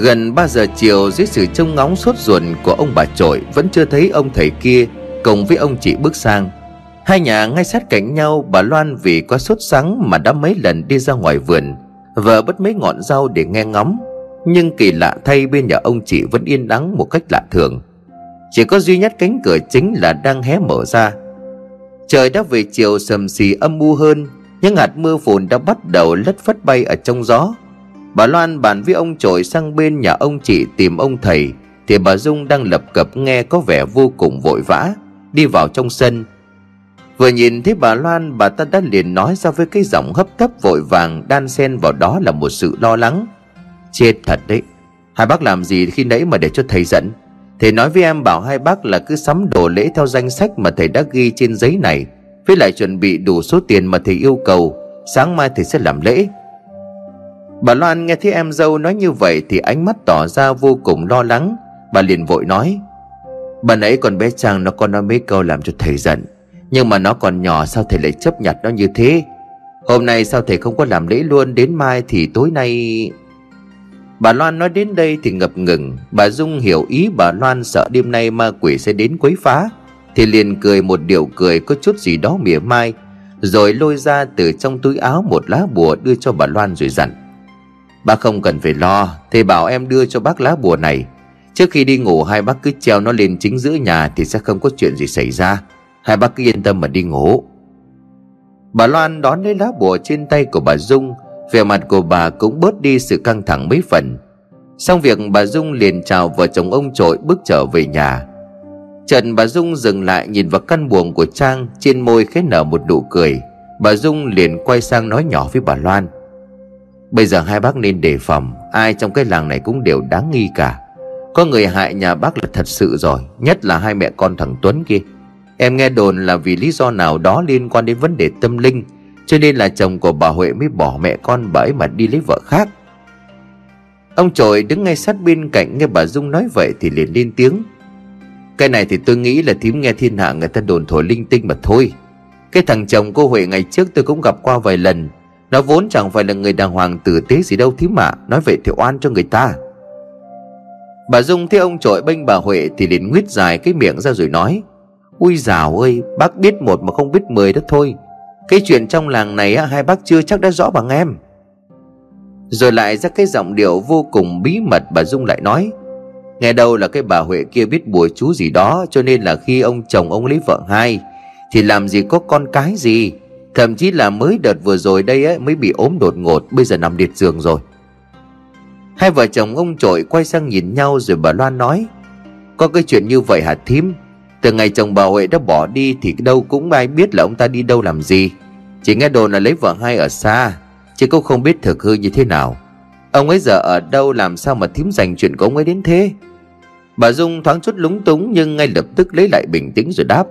Gần 3 giờ chiều, dưới sự trông ngóng sốt ruột của ông bà trội, Vẫn chưa thấy ông thầy kia cùng với ông chị bước sang. Hai nhà ngay sát cạnh nhau, Bà Loan vì quá sốt sắng mà đã mấy lần đi ra ngoài vườn, Vợ bất mấy ngọn rau để nghe ngóng. Nhưng kỳ lạ thay, bên nhà ông chị vẫn yên đắng một cách lạ thường. Chỉ có duy nhất cánh cửa chính là đang hé mở ra. Trời đã về chiều sầm xì âm u hơn, Những hạt mưa phùn đã bắt đầu lất phất bay ở trong gió. Bà Loan bàn với ông trội sang bên nhà ông chị tìm ông thầy, Thì bà Dung đang lập cập nghe có vẻ vô cùng vội vã, Đi vào trong sân. Vừa nhìn thấy bà Loan, bà ta đã liền nói ra với cái giọng hấp tấp vội vàng, Đan xen vào đó là một sự lo lắng. Chết thật đấy, Hai bác làm gì khi nãy mà để cho thầy dẫn Thầy nói với em bảo hai bác là cứ sắm đồ lễ theo danh sách mà thầy đã ghi trên giấy này, Với lại chuẩn bị đủ số tiền mà thầy yêu cầu, Sáng mai thầy sẽ làm lễ. Bà Loan nghe thấy em dâu nói như vậy Thì ánh mắt tỏ ra vô cùng lo lắng. Bà liền vội nói, Bà nãy còn bé Trang nó còn nói mấy câu làm cho thầy giận, Nhưng mà nó còn nhỏ sao thầy lại chấp nhặt nó như thế? Hôm nay sao thầy không có làm lễ luôn, Đến mai thì tối nay Bà Loan nói đến đây thì ngập ngừng. Bà Dung hiểu ý bà Loan sợ đêm nay ma quỷ sẽ đến quấy phá, Thì liền cười một điệu cười có chút gì đó mỉa mai, Rồi lôi ra từ trong túi áo một lá bùa đưa cho bà Loan rồi dặn Bác không cần phải lo, Thầy bảo em đưa cho bác lá bùa này. Trước khi đi ngủ, hai bác cứ treo nó lên chính giữa nhà Thì sẽ không có chuyện gì xảy ra. Hai bác cứ yên tâm mà đi ngủ. Bà Loan đón lấy lá bùa trên tay của bà Dung. Vẻ mặt của bà cũng bớt đi sự căng thẳng mấy phần. Xong việc, bà Dung liền chào vợ chồng ông trội bước trở về nhà. Trần, bà Dung dừng lại nhìn vào căn buồng của Trang, Trên môi khẽ nở một nụ cười. Bà Dung liền quay sang nói nhỏ với bà Loan. Bây giờ hai bác nên đề phòng, Ai trong cái làng này cũng đều đáng nghi cả. Có người hại nhà bác là thật sự rồi, Nhất là hai mẹ con thằng Tuấn kia. Em nghe đồn là vì lý do nào đó liên quan đến vấn đề tâm linh, Cho nên là chồng của bà Huệ mới bỏ mẹ con bà ấy mà đi lấy vợ khác. Ông trội đứng ngay sát bên cạnh nghe bà Dung nói vậy thì liền lên tiếng. Cái này thì tôi nghĩ là thím nghe thiên hạ người ta đồn thổi linh tinh mà thôi. Cái thằng chồng cô Huệ ngày trước tôi cũng gặp qua vài lần nó vốn chẳng phải là người đàng hoàng tử tế gì đâu thím ạ. Nói vậy thì oan cho người ta. Bà Dung thấy ông trội bênh bà Huệ Thì liền nguyết dài cái miệng ra rồi nói, Ui dào ơi, Bác biết một mà không biết mười đó thôi. Cái chuyện trong làng này hai bác chưa chắc đã rõ bằng em. Rồi lại ra cái giọng điệu vô cùng bí mật Bà Dung lại nói, Nghe đâu là cái bà Huệ kia biết bùa chú gì đó, Cho nên là khi ông chồng ông lấy vợ hai, Thì làm gì có con cái gì? Thậm chí là mới đợt vừa rồi đây ấy, mới bị ốm đột ngột, Bây giờ nằm liệt giường rồi. Hai vợ chồng ông trội quay sang nhìn nhau rồi bà Loan nói, Có cái chuyện như vậy hả thím? Từ ngày chồng bà Huệ đã bỏ đi Thì đâu cũng ai biết là ông ta đi đâu làm gì. Chỉ nghe đồn là lấy vợ hai ở xa, Chứ cũng không biết thực hư như thế nào. Ông ấy giờ ở đâu, làm sao mà thím dành chuyện của ông ấy đến thế? Bà Dung thoáng chút lúng túng Nhưng ngay lập tức lấy lại bình tĩnh rồi đáp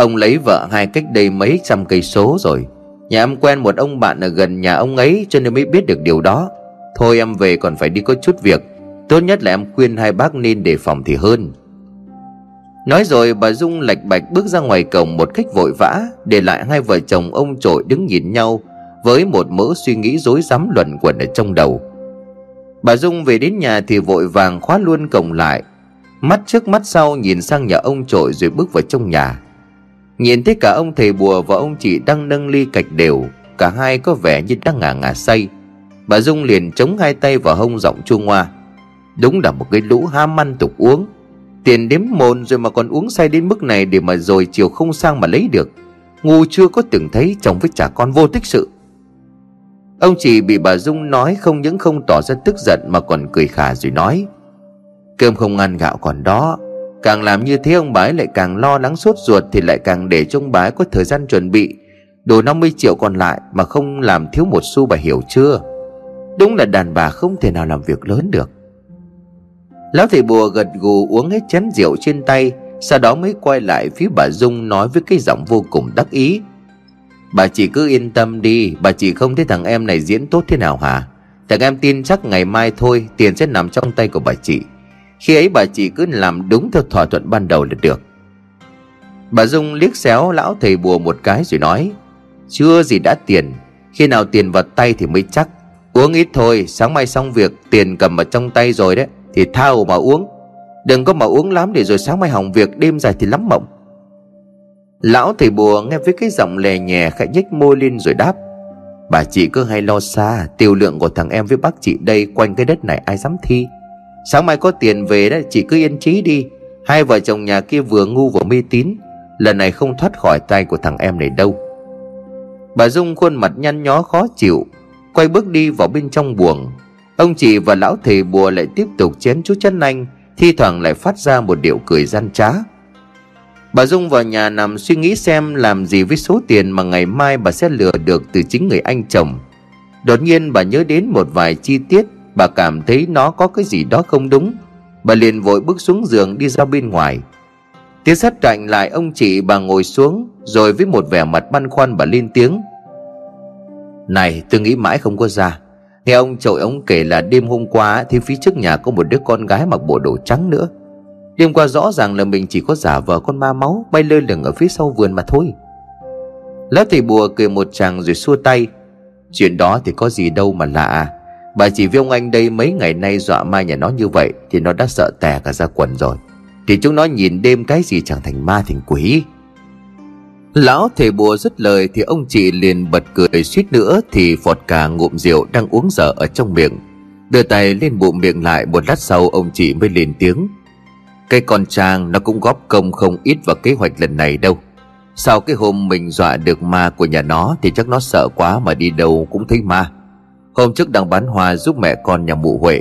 Ông lấy vợ hai cách đây mấy trăm cây số rồi. Nhà em quen một ông bạn ở gần nhà ông ấy Cho nên mới biết được điều đó. Thôi em về còn phải đi có chút việc. Tốt nhất là em khuyên hai bác nên đề phòng thì hơn. Nói rồi bà Dung lạch bạch bước ra ngoài cổng một cách vội vã, Để lại hai vợ chồng ông trội đứng nhìn nhau Với một mớ suy nghĩ rối rắm luẩn quẩn ở trong đầu. Bà Dung về đến nhà thì vội vàng khóa luôn cổng lại, Mắt trước mắt sau nhìn sang nhà ông trội rồi bước vào trong nhà. Nhìn thấy cả ông thầy bùa và ông chị đang nâng ly cạch đều, Cả hai có vẻ như đang ngả ngả say. Bà Dung liền chống hai tay vào hông giọng chua ngoa. Đúng là một cái lũ ham ăn tục uống. Tiền đếm mồn rồi mà còn uống say đến mức này Để mà rồi chiều không sang mà lấy được. Ngu chưa có từng thấy chồng với trả con vô tích sự. Ông chị bị bà Dung nói không những không tỏ ra tức giận Mà còn cười khà rồi nói, Cơm không ăn gạo còn đó Càng làm như thế ông bái lại càng lo lắng sốt ruột Thì lại càng để cho ông bái có thời gian chuẩn bị. Đủ 50 triệu còn lại Mà không làm thiếu một xu bà hiểu chưa? Đúng là đàn bà không thể nào làm việc lớn được. Lão thầy bùa gật gù uống hết chén rượu trên tay, Sau đó mới quay lại phía bà Dung nói với cái giọng vô cùng đắc ý. Bà chỉ cứ yên tâm đi, Bà chỉ không thấy thằng em này diễn tốt thế nào hả? Thằng em tin chắc ngày mai thôi, Tiền sẽ nằm trong tay của bà chị khi ấy bà chỉ cứ làm đúng theo thỏa thuận ban đầu là được. Bà Dung liếc xéo lão thầy bùa một cái rồi nói, Chưa gì đã tiền, Khi nào tiền vào tay thì mới chắc. Uống ít thôi, Sáng mai xong việc, Tiền cầm ở trong tay rồi đấy, Thì thao mà uống. Đừng có mà uống lắm để rồi sáng mai hỏng việc, Đêm dài thì lắm mộng. Lão thầy bùa nghe với cái giọng lè nhẹ khẽ nhếch môi lên rồi đáp, Bà chị cứ hay lo xa, Tiêu lượng của thằng em với bác chị đây Quanh cái đất này ai dám thi? Sáng mai có tiền về đó chị cứ yên trí đi. Hai vợ chồng nhà kia vừa ngu vừa mê tín, Lần này không thoát khỏi tay của thằng em này đâu. Bà Dung khuôn mặt nhăn nhó khó chịu, Quay bước đi vào bên trong buồng. Ông chị và lão thầy bùa lại tiếp tục chén chút chân anh Thi thoảng lại phát ra một điệu cười gian trá. Bà Dung vào nhà nằm suy nghĩ xem làm gì với số tiền mà ngày mai bà sẽ lừa được từ chính người anh chồng. Đột nhiên bà nhớ đến một vài chi tiết. Bà cảm thấy nó có cái gì đó không đúng. Bà liền vội bước xuống giường đi ra bên ngoài. Tiến sát cạnh lại ông chị bà ngồi xuống, Rồi với một vẻ mặt băn khoăn bà lên tiếng. Này, tôi nghĩ mãi không có ra. Nghe ông chội ông kể là đêm hôm qua, Thì phía trước nhà có một đứa con gái mặc bộ đồ trắng nữa. Đêm qua rõ ràng là mình chỉ có giả vờ con ma máu, Bay lơ lửng ở phía sau vườn mà thôi. Lão thầy bùa cười một chàng rồi xua tay. Chuyện đó thì có gì đâu mà lạ à. Bà chỉ với ông anh đây mấy ngày nay dọa ma nhà nó như vậy Thì nó đã sợ tè cả ra quần rồi. Thì chúng nó nhìn đêm cái gì chẳng thành ma thành quỷ. Lão thầy bùa dứt lời thì ông chị liền bật cười suýt nữa Thì phọt cả ngụm rượu đang uống dở ở trong miệng. Đưa tay lên bụng miệng lại một lát sau ông chị mới lên tiếng. Cái con Trang nó cũng góp công không ít vào kế hoạch lần này đâu. Sau cái hôm mình dọa được ma của nhà nó Thì chắc nó sợ quá mà đi đâu cũng thấy ma. Hôm trước đang bán hoa giúp mẹ con nhà mụ Huệ,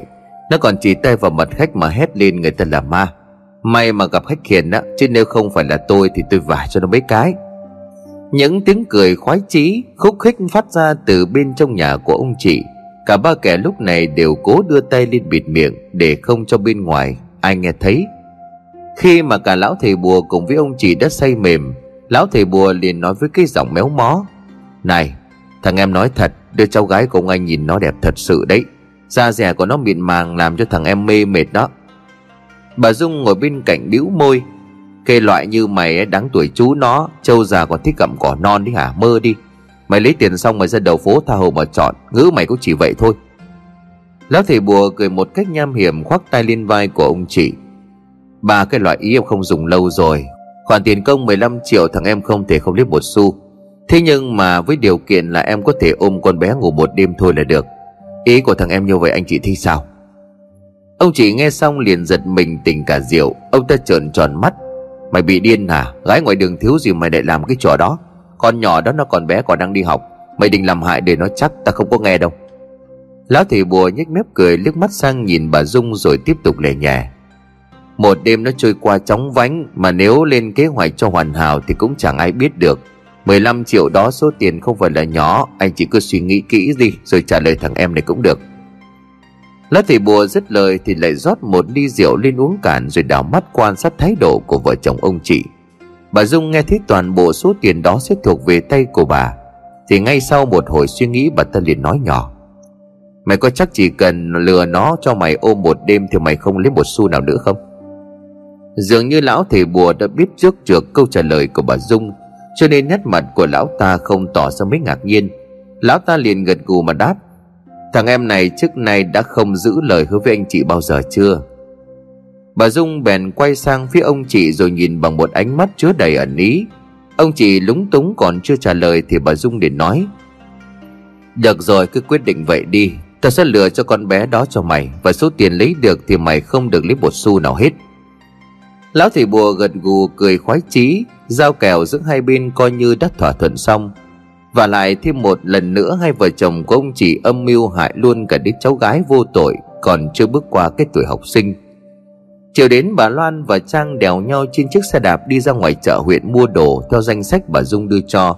Nó còn chỉ tay vào mặt khách mà hét lên người ta là ma. May mà gặp khách hiền á, Chứ nếu không phải là tôi thì tôi vả cho nó mấy cái. Những tiếng cười khoái chí, Khúc khích phát ra từ bên trong nhà của ông chị. Cả ba kẻ lúc này đều cố đưa tay lên bịt miệng Để không cho bên ngoài ai nghe thấy. Khi mà cả lão thầy bùa cùng với ông chị đã say mềm, Lão thầy bùa liền nói với cái giọng méo mó. Này, thằng em nói thật Đứa cháu gái của ông anh nhìn nó đẹp thật sự đấy. Da rẻ của nó mịn màng làm cho thằng em mê mệt đó. Bà Dung ngồi bên cạnh bĩu môi. Cây loại như mày đáng tuổi chú nó. Châu già còn thích gặm cỏ non đi hả? Mơ đi. Mày lấy tiền xong mày ra đầu phố tha hồ mà chọn. Ngữ mày cũng chỉ vậy thôi. Lão thầy bùa cười một cách nham hiểm khoác tay lên vai của ông chị. Ba cái loại ý em không dùng lâu rồi. Khoản tiền công 15 triệu thằng em không thể không lấy một xu. Thế nhưng mà với điều kiện là em có thể ôm con bé ngủ một đêm thôi là được. Ý của thằng em như vậy anh chị thấy sao? Ông chị nghe xong liền giật mình tỉnh cả rượu. Ông ta trợn tròn mắt. Mày bị điên hả? Gái ngoài đường thiếu gì mày lại làm cái trò đó? Con nhỏ đó nó còn bé còn đang đi học. Mày định làm hại để nó chắc ta không có nghe đâu. Lão thầy bùa nhếch mép cười, liếc mắt sang nhìn bà Dung rồi tiếp tục lề nhẹ Một đêm nó trôi qua chóng vánh, Mà nếu lên kế hoạch cho hoàn hảo Thì cũng chẳng ai biết được. 15 triệu đó số tiền không phải là nhỏ, Anh chỉ cứ suy nghĩ kỹ đi, Rồi trả lời thằng em này cũng được. Lá thầy bùa dứt lời thì lại rót một ly rượu lên uống cạn Rồi đảo mắt quan sát thái độ của vợ chồng ông chị. Bà Dung nghe thấy toàn bộ số tiền đó sẽ thuộc về tay của bà, Thì ngay sau một hồi suy nghĩ bà ta liền nói nhỏ. Mày có chắc chỉ cần lừa nó cho mày ôm một đêm Thì mày không lấy một xu nào nữa không? Dường như lão thầy bùa đã biết trước được câu trả lời của bà Dung cho nên nét mặt của lão ta không tỏ ra mấy ngạc nhiên. Lão ta liền gật gù mà đáp, Thằng em này trước nay đã không giữ lời hứa với anh chị bao giờ chưa? Bà Dung bèn quay sang phía ông chị rồi nhìn bằng một ánh mắt chứa đầy ẩn ý. Ông chị lúng túng còn chưa trả lời thì bà Dung liền nói, Được rồi, cứ quyết định vậy đi. Ta sẽ lừa cho con bé đó cho mày Và số tiền lấy được thì mày không được lấy một xu nào hết. Lão thầy bùa gật gù cười khoái chí Giao kèo giữa hai bên coi như đã thỏa thuận xong Và lại thêm một lần nữa Hai vợ chồng của ông chỉ âm mưu hại luôn cả đứa cháu gái vô tội Còn chưa bước qua cái tuổi học sinh Chiều đến bà Loan và Trang đèo nhau trên chiếc xe đạp đi ra ngoài chợ huyện mua đồ theo danh sách bà Dung đưa cho.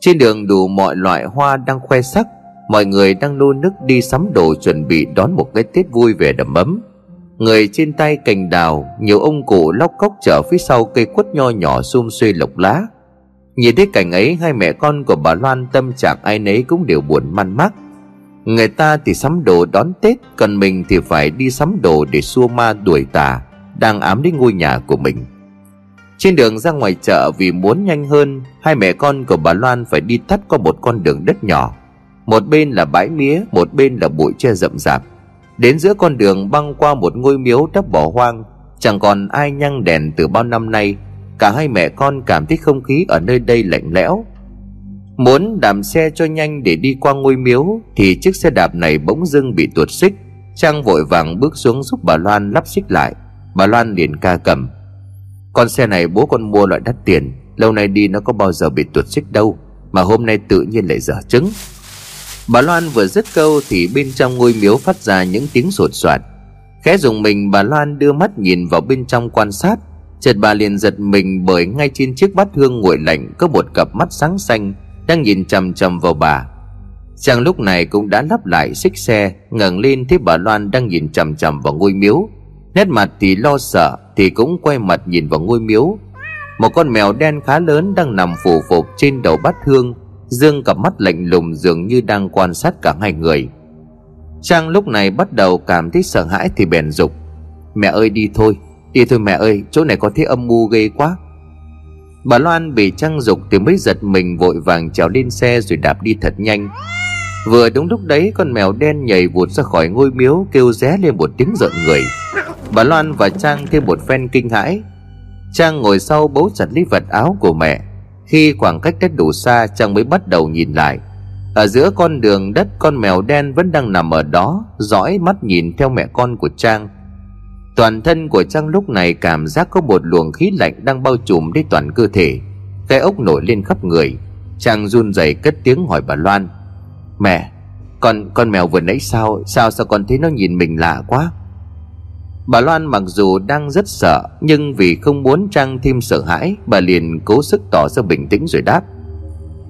Trên đường đủ mọi loại hoa đang khoe sắc, mọi người đang nô nức đi sắm đồ chuẩn bị đón một cái Tết vui vẻ đầm ấm. Người trên tay cành đào, Nhiều ông cụ lóc cốc chở phía sau cây quất nho nhỏ xum xuê lộc lá. Nhìn thấy cảnh ấy, Hai mẹ con của bà Loan tâm trạng ai nấy cũng đều buồn man mác. Người ta thì sắm đồ đón Tết, Còn mình thì phải đi sắm đồ để xua ma đuổi tà, Đang ám đến ngôi nhà của mình. Trên đường ra ngoài chợ, vì muốn nhanh hơn, Hai mẹ con của bà Loan phải đi tắt qua một con đường đất nhỏ. Một bên là bãi mía, Một bên là bụi tre rậm rạp. Đến giữa con đường băng qua một ngôi miếu đắp bỏ hoang, Chẳng còn ai nhăng đèn từ bao năm nay. Cả hai mẹ con cảm thấy không khí ở nơi đây lạnh lẽo. Muốn đạp xe cho nhanh để đi qua ngôi miếu, Thì chiếc xe đạp này bỗng dưng bị tuột xích. Trang vội vàng bước xuống giúp bà Loan lắp xích lại. Bà Loan liền ca cầm, Con xe này bố con mua loại đắt tiền, Lâu nay đi nó có bao giờ bị tuột xích đâu, Mà hôm nay tự nhiên lại dở trứng. Bà Loan vừa dứt câu Thì bên trong ngôi miếu phát ra những tiếng sột soạt. Khẽ dùng mình, bà Loan đưa mắt nhìn vào bên trong quan sát. Chợt bà liền giật mình bởi ngay trên chiếc bát hương nguội lạnh Có một cặp mắt sáng xanh Đang nhìn chằm chằm vào bà. Chàng lúc này cũng đã lắp lại xích xe, ngẩng lên thấy bà Loan đang nhìn chằm chằm vào ngôi miếu. Nét mặt thì lo sợ, Thì cũng quay mặt nhìn vào ngôi miếu. Một con mèo đen khá lớn đang nằm phủ phục trên đầu bát hương. Dương cặp mắt lạnh lùng dường như đang quan sát cả hai người. Trang lúc này bắt đầu cảm thấy sợ hãi thì bèn dục, Mẹ ơi, đi thôi Đi thôi mẹ ơi, chỗ này có thấy âm mưu ghê quá. Bà Loan bị Trang dục thì mới giật mình vội vàng trèo lên xe rồi đạp đi thật nhanh. Vừa đúng lúc đấy, con mèo đen nhảy vụt ra khỏi ngôi miếu, kêu ré lên một tiếng giận người. Bà Loan và Trang thêm một phen kinh hãi. Trang ngồi sau bấu chặt lấy vật áo của mẹ. Khi khoảng cách đã đủ xa Trang mới bắt đầu nhìn lại. Ở giữa con đường đất, con mèo đen vẫn đang nằm ở đó, Dõi mắt nhìn theo mẹ con của Trang. Toàn thân của Trang lúc này cảm giác có một luồng khí lạnh đang bao trùm đến toàn cơ thể. Cái ốc nổi lên khắp người. Trang run rẩy cất tiếng hỏi bà Loan. Mẹ, Con con mèo vừa nãy sao Sao sao con thấy nó nhìn mình lạ quá? Bà Loan mặc dù đang rất sợ, Nhưng vì không muốn Trang thêm sợ hãi, Bà liền cố sức tỏ ra bình tĩnh rồi đáp.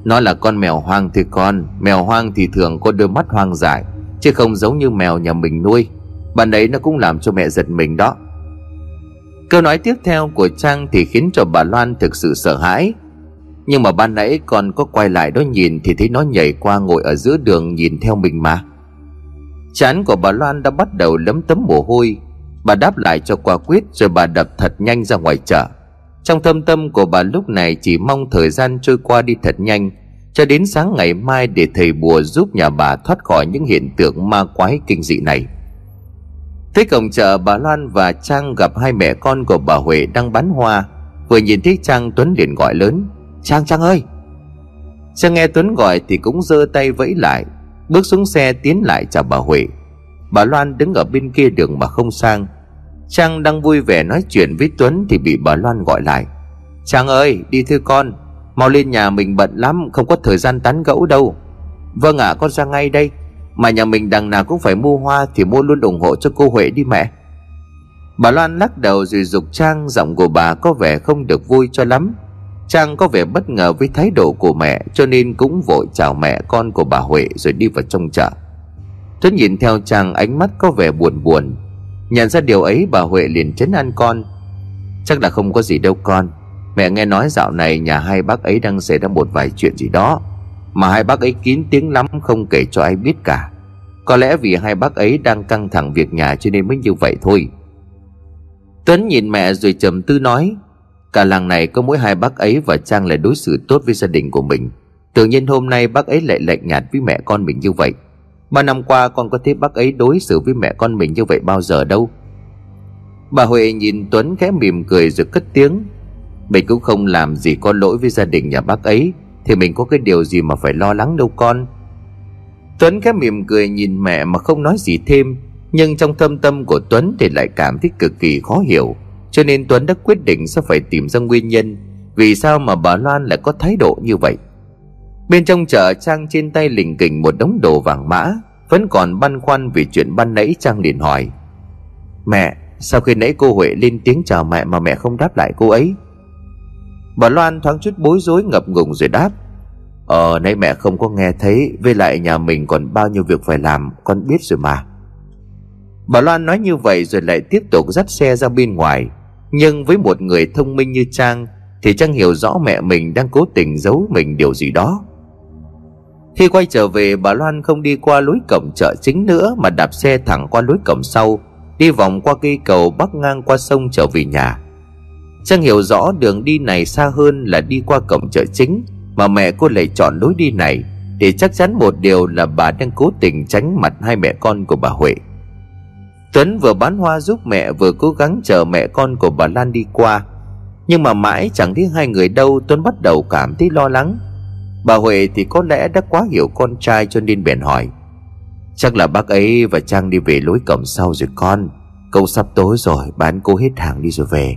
Nó là con mèo hoang thì con, Mèo hoang thì thường có đôi mắt hoang dại, Chứ không giống như mèo nhà mình nuôi. Bạn ấy nó cũng làm cho mẹ giật mình đó. Câu nói tiếp theo của Trang thì khiến cho bà Loan thực sự sợ hãi. Nhưng mà ban nãy con có quay lại đó nhìn Thì thấy nó nhảy qua ngồi ở giữa đường nhìn theo mình mà. Chán của bà Loan đã bắt đầu lấm tấm mồ hôi Bà đáp lại cho quả quyết rồi bà đập thật nhanh ra ngoài chợ. Trong thâm tâm của bà lúc này chỉ mong thời gian trôi qua đi thật nhanh, Cho đến sáng ngày mai để thầy bùa giúp nhà bà thoát khỏi những hiện tượng ma quái kinh dị này. Tới cổng chợ bà Loan và Trang gặp hai mẹ con của bà Huệ đang bán hoa. Vừa nhìn thấy Trang, Tuấn liền gọi lớn, Trang Trang ơi! Trang nghe Tuấn gọi thì cũng giơ tay vẫy lại, Bước xuống xe tiến lại chào bà Huệ. Bà Loan đứng ở bên kia đường mà không sang. Trang đang vui vẻ nói chuyện với Tuấn Thì bị bà Loan gọi lại. Trang ơi đi thưa con Mau lên nhà mình bận lắm Không có thời gian tán gẫu đâu. Vâng ạ à, con ra ngay đây. Mà nhà mình đằng nào cũng phải mua hoa Thì mua luôn ủng hộ cho cô Huệ đi mẹ. Bà Loan lắc đầu rồi dục Trang Giọng của bà có vẻ không được vui cho lắm. Trang có vẻ bất ngờ với thái độ của mẹ Cho nên cũng vội chào mẹ con của bà Huệ Rồi đi vào trong chợ. Tuấn nhìn theo Trang ánh mắt có vẻ buồn buồn. Nhận ra điều ấy, bà Huệ liền chấn an con. Chắc là không có gì đâu con. Mẹ nghe nói dạo này nhà hai bác ấy đang xảy ra một vài chuyện gì đó. Mà hai bác ấy kín tiếng lắm, không kể cho ai biết cả. Có lẽ vì hai bác ấy đang căng thẳng việc nhà cho nên mới như vậy thôi. Tuấn nhìn mẹ rồi trầm tư nói, Cả làng này có mỗi hai bác ấy và Trang lại đối xử tốt với gia đình của mình. Tự nhiên hôm nay bác ấy lại lạnh nhạt với mẹ con mình như vậy. Ba năm qua con có thấy bác ấy đối xử với mẹ con mình như vậy bao giờ đâu. Bà Huệ nhìn Tuấn khẽ mỉm cười rồi cất tiếng. Mình cũng không làm gì có lỗi với gia đình nhà bác ấy, Thì mình có cái điều gì mà phải lo lắng đâu con. Tuấn khẽ mỉm cười nhìn mẹ mà không nói gì thêm, Nhưng trong thâm tâm của Tuấn thì lại cảm thấy cực kỳ khó hiểu. Cho nên Tuấn đã quyết định sẽ phải tìm ra nguyên nhân Vì sao mà bà Loan lại có thái độ như vậy. Bên trong chợ Trang trên tay lình kình một đống đồ vàng mã, Vẫn còn băn khoăn vì chuyện ban nãy Trang liền hỏi. Mẹ, Sau khi nãy cô Huệ lên tiếng chào mẹ mà mẹ không đáp lại cô ấy? Bà Loan thoáng chút bối rối ngập ngừng rồi đáp. Ờ nãy mẹ không có nghe thấy, Với lại nhà mình còn bao nhiêu việc phải làm, Con biết rồi mà. Bà Loan nói như vậy rồi lại tiếp tục dắt xe ra bên ngoài. Nhưng với một người thông minh như Trang, Thì Trang hiểu rõ mẹ mình đang cố tình giấu mình điều gì đó khi quay trở về, bà Loan không đi qua lối cổng chợ chính nữa, Mà đạp xe thẳng qua lối cổng sau, Đi vòng qua cây cầu bắc ngang qua sông trở về nhà. Trang hiểu rõ đường đi này xa hơn là đi qua cổng chợ chính, Mà mẹ cô lại chọn lối đi này, để chắc chắn một điều là bà đang cố tình tránh mặt hai mẹ con của bà Huệ. Tuấn vừa bán hoa giúp mẹ, vừa cố gắng chờ mẹ con của bà Lan đi qua. Nhưng mà mãi chẳng thấy hai người đâu, Tuấn bắt đầu cảm thấy lo lắng. Bà Huệ thì có lẽ đã quá hiểu con trai cho nên bèn hỏi. Chắc là bác ấy và Trang đi về lối cổng sau rồi con. Câu sắp tối rồi, bán cô hết hàng đi rồi về.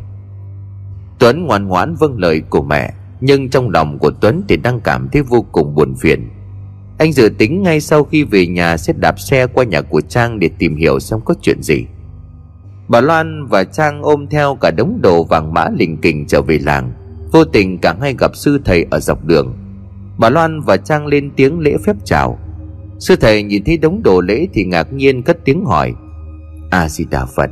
Tuấn ngoan ngoãn vâng lời của mẹ, Nhưng trong lòng của Tuấn thì đang cảm thấy vô cùng buồn phiền. Anh dự tính ngay sau khi về nhà sẽ đạp xe qua nhà của Trang để tìm hiểu xem có chuyện gì. Bà Loan và Trang ôm theo cả đống đồ vàng mã lình kình trở về làng. Vô tình cả hai gặp sư thầy ở dọc đường. Bà Loan và Trang lên tiếng lễ phép chào. Sư thầy nhìn thấy đống đồ lễ thì ngạc nhiên cất tiếng hỏi A di đà Phật,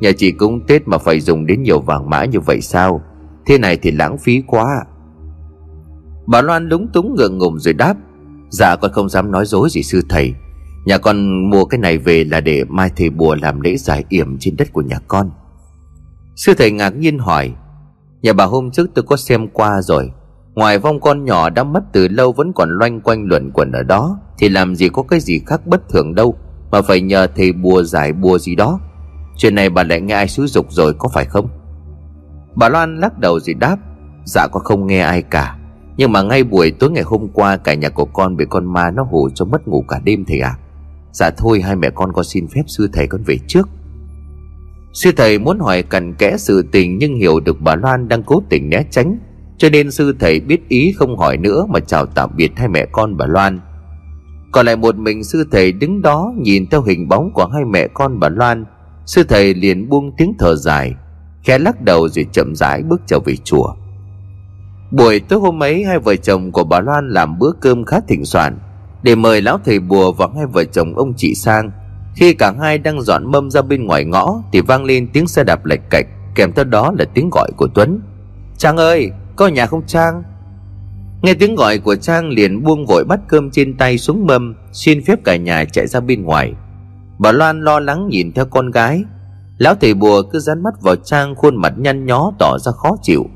Nhà chị cúng Tết mà phải dùng đến nhiều vàng mã như vậy sao? Thế này thì lãng phí quá. Bà Loan lúng túng ngượng ngùng rồi đáp Dạ con không dám nói dối gì sư thầy. Nhà con mua cái này về là để mai thầy bùa làm lễ giải yểm trên đất của nhà con. Sư thầy ngạc nhiên hỏi, Nhà bà hôm trước tôi có xem qua rồi Ngoài vong con nhỏ đã mất từ lâu vẫn còn loanh quanh luẩn quẩn ở đó, Thì làm gì có cái gì khác bất thường đâu, Mà phải nhờ thầy bùa giải bùa gì đó. Chuyện này bà lại nghe ai xúi dục rồi có phải không? Bà Loan lắc đầu rồi đáp Dạ con không nghe ai cả, Nhưng mà ngay buổi tối ngày hôm qua Cả nhà của con bị con ma nó hù cho mất ngủ cả đêm thầy à Dạ thôi, hai mẹ con có xin phép sư thầy con về trước. Sư thầy muốn hỏi cặn kẽ sự tình Nhưng hiểu được bà Loan đang cố tình né tránh cho nên sư thầy biết ý không hỏi nữa Mà chào tạm biệt hai mẹ con bà Loan. Còn lại một mình sư thầy đứng đó Nhìn theo hình bóng của hai mẹ con bà Loan, Sư thầy liền buông tiếng thở dài, khẽ lắc đầu rồi chậm rãi bước trở về chùa. Buổi tối hôm ấy, hai vợ chồng của bà loan làm bữa cơm khá thịnh soạn để mời lão thầy bùa và hai vợ chồng ông chị sang. Khi cả hai đang dọn mâm ra bên ngoài ngõ thì vang lên tiếng xe đạp lệch cạch, kèm theo đó là tiếng gọi của tuấn. Trang ơi có nhà không trang? Nghe tiếng gọi của trang liền buông vội bắt cơm trên tay xuống mâm, xin phép cả nhà chạy ra bên ngoài. Bà loan lo lắng nhìn theo con gái. Lão thầy bùa cứ dán mắt vào Trang, khuôn mặt nhăn nhó tỏ ra khó chịu.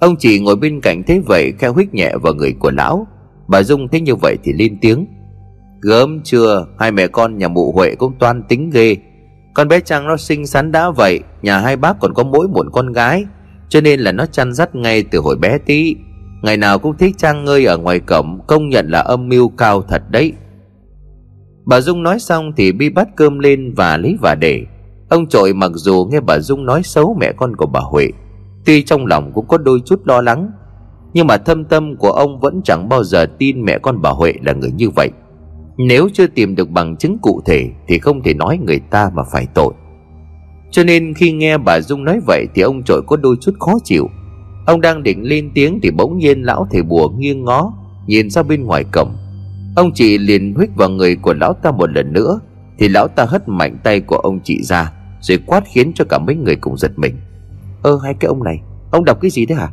Ông chỉ ngồi bên cạnh thấy vậy, khẽ huých nhẹ vào người của lão. Bà Dung thấy như vậy thì lên tiếng. Gớm chưa, Hai mẹ con nhà mụ Huệ cũng toan tính ghê. Con bé Trang nó xinh xắn đã vậy, Nhà hai bác còn có mỗi một con gái. Cho nên là nó chăn dắt ngay từ hồi bé tí. Ngày nào cũng thích Trang ngơi ở ngoài cổng Công nhận là âm mưu cao thật đấy. Bà Dung nói xong thì bi bắt cơm lên và lấy và để. Ông trội mặc dù nghe bà Dung nói xấu mẹ con của bà Huệ, Tuy trong lòng cũng có đôi chút lo lắng, Nhưng mà thâm tâm của ông vẫn chẳng bao giờ tin mẹ con bà Huệ là người như vậy. Nếu chưa tìm được bằng chứng cụ thể Thì không thể nói người ta mà phải tội. Cho nên khi nghe bà Dung nói vậy Thì ông trội có đôi chút khó chịu. Ông đang định lên tiếng Thì bỗng nhiên lão thầy bùa nghiêng ngó, Nhìn ra bên ngoài cổng. Ông chị liền huyết vào người của lão ta một lần nữa, Thì lão ta hất mạnh tay của ông chị ra, rồi quát khiến cho cả mấy người cùng giật mình. Ơ, hai cái ông này, Ông đọc cái gì thế hả?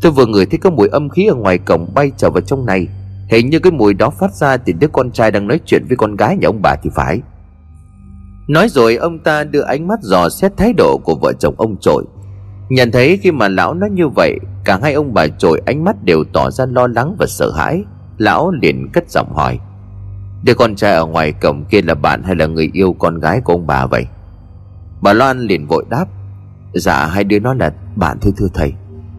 Tôi vừa ngửi thấy có mùi âm khí ở ngoài cổng bay trở vào trong này. Hình như cái mùi đó phát ra từ đứa con trai đang nói chuyện với con gái nhà ông bà thì phải. Nói rồi ông ta đưa ánh mắt dò xét thái độ của vợ chồng ông trội. Nhận thấy khi mà lão nói như vậy, Cả hai ông bà trội ánh mắt đều tỏ ra lo lắng và sợ hãi. Lão liền cất giọng hỏi, Đứa con trai ở ngoài cổng kia là bạn hay là người yêu con gái của ông bà vậy? Bà Loan liền vội đáp Dạ hai đứa nó là bạn thưa thưa thầy.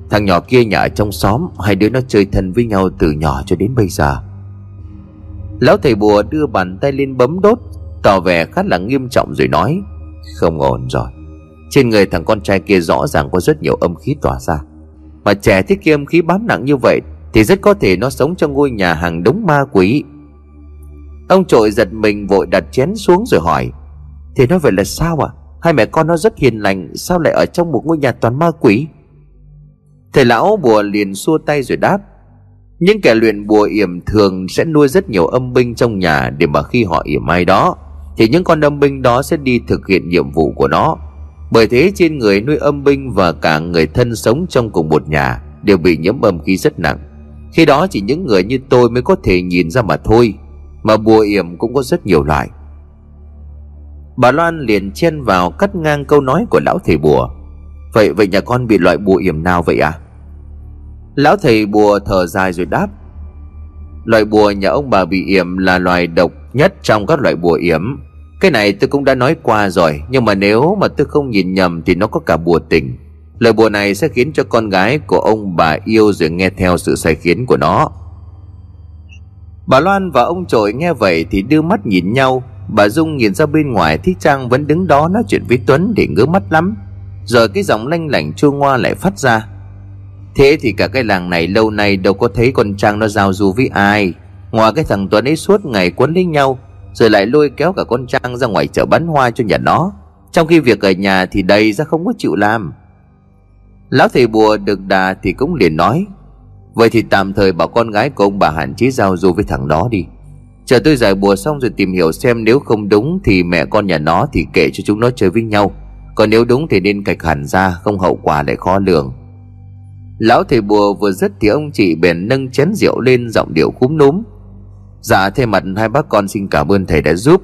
Thằng nhỏ kia nhà ở trong xóm, Hai đứa nó chơi thân với nhau từ nhỏ cho đến bây giờ. Lão thầy bùa đưa bàn tay lên bấm đốt Tỏ vẻ khá là nghiêm trọng rồi nói, Không ổn rồi. Trên người thằng con trai kia rõ ràng có rất nhiều âm khí tỏa ra. Mà trẻ thiết kia âm khí bám nặng như vậy Thì rất có thể nó sống trong ngôi nhà hàng đống ma quỷ. Ông trội giật mình vội đặt chén xuống rồi hỏi Thì nói vậy là sao à Hai mẹ con nó rất hiền lành, Sao lại ở trong một ngôi nhà toàn ma quỷ? Thầy lão bùa liền xua tay rồi đáp, Những kẻ luyện bùa yểm thường sẽ nuôi rất nhiều âm binh trong nhà Để mà khi họ yểm ai đó. Thì những con âm binh đó sẽ đi thực hiện nhiệm vụ của nó. Bởi thế trên người nuôi âm binh và cả người thân sống trong cùng một nhà Đều bị nhiễm âm khí rất nặng. Khi đó chỉ những người như tôi mới có thể nhìn ra mà thôi, Mà bùa yểm cũng có rất nhiều loại. Bà Loan liền chen vào cắt ngang câu nói của lão thầy bùa. Vậy vậy nhà con bị loại bùa yểm nào vậy à Lão thầy bùa thở dài rồi đáp. Loại bùa nhà ông bà bị yểm là loài độc nhất trong các loại bùa yểm. Cái này tôi cũng đã nói qua rồi, Nhưng mà nếu mà tôi không nhìn nhầm thì nó có cả bùa tình. Lời bùa này sẽ khiến cho con gái của ông bà yêu rồi nghe theo sự sai khiến của nó. Bà Loan và ông trội nghe vậy thì đưa mắt nhìn nhau. Bà Dung nhìn ra bên ngoài Thích Trang vẫn đứng đó nói chuyện với Tuấn để ngứa mắt lắm. Rồi cái giọng lanh lảnh chua ngoa lại phát ra. Thế thì cả cái làng này lâu nay đâu có thấy con Trang nó giao du với ai. Ngoài cái thằng Tuấn ấy suốt ngày quấn lấy nhau rồi lại lôi kéo cả con Trang ra ngoài chợ bán hoa cho nhà nó. Trong khi việc ở nhà thì đầy ra không có chịu làm. Lão thầy bùa được đà thì cũng liền nói, Vậy thì tạm thời bảo con gái của ông bà hạn chế giao du với thằng đó đi. Chờ tôi giải bùa xong rồi tìm hiểu xem nếu không đúng Thì mẹ con nhà nó thì kể cho chúng nó chơi với nhau. Còn nếu đúng thì nên cạch hẳn ra, Không hậu quả lại khó lường. Lão thầy bùa vừa dứt thì ông chị bèn nâng chén rượu lên giọng điệu cúm núm. Dạ thay mặt hai bác con xin cảm ơn thầy đã giúp.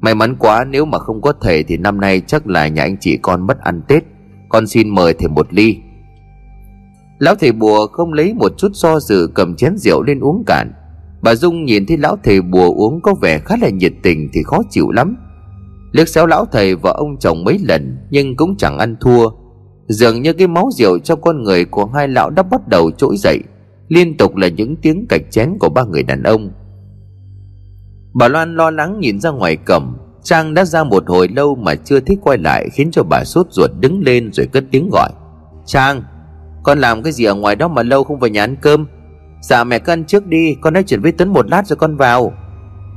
May mắn quá, nếu mà không có thầy Thì năm nay chắc là nhà anh chị con mất ăn Tết. Con xin mời thầy một ly. Lão thầy bùa không lấy một chút do dự cầm chén rượu lên uống cạn. Bà Dung nhìn thấy lão thầy bùa uống có vẻ khá là nhiệt tình thì khó chịu lắm. Liếc xéo lão thầy và ông chồng mấy lần, nhưng cũng chẳng ăn thua. Dường như cái máu rượu trong con người của hai lão đã bắt đầu trỗi dậy. Liên tục là những tiếng cạch chén của ba người đàn ông. Bà Loan lo lắng nhìn ra ngoài cổng. Trang đã ra một hồi lâu mà chưa thích quay lại Khiến cho bà sốt ruột đứng lên rồi cất tiếng gọi. Trang, Con làm cái gì ở ngoài đó mà lâu không về nhà ăn cơm? Dạ mẹ cứ ăn trước đi, Con nói chuyện với Tuấn một lát rồi con vào.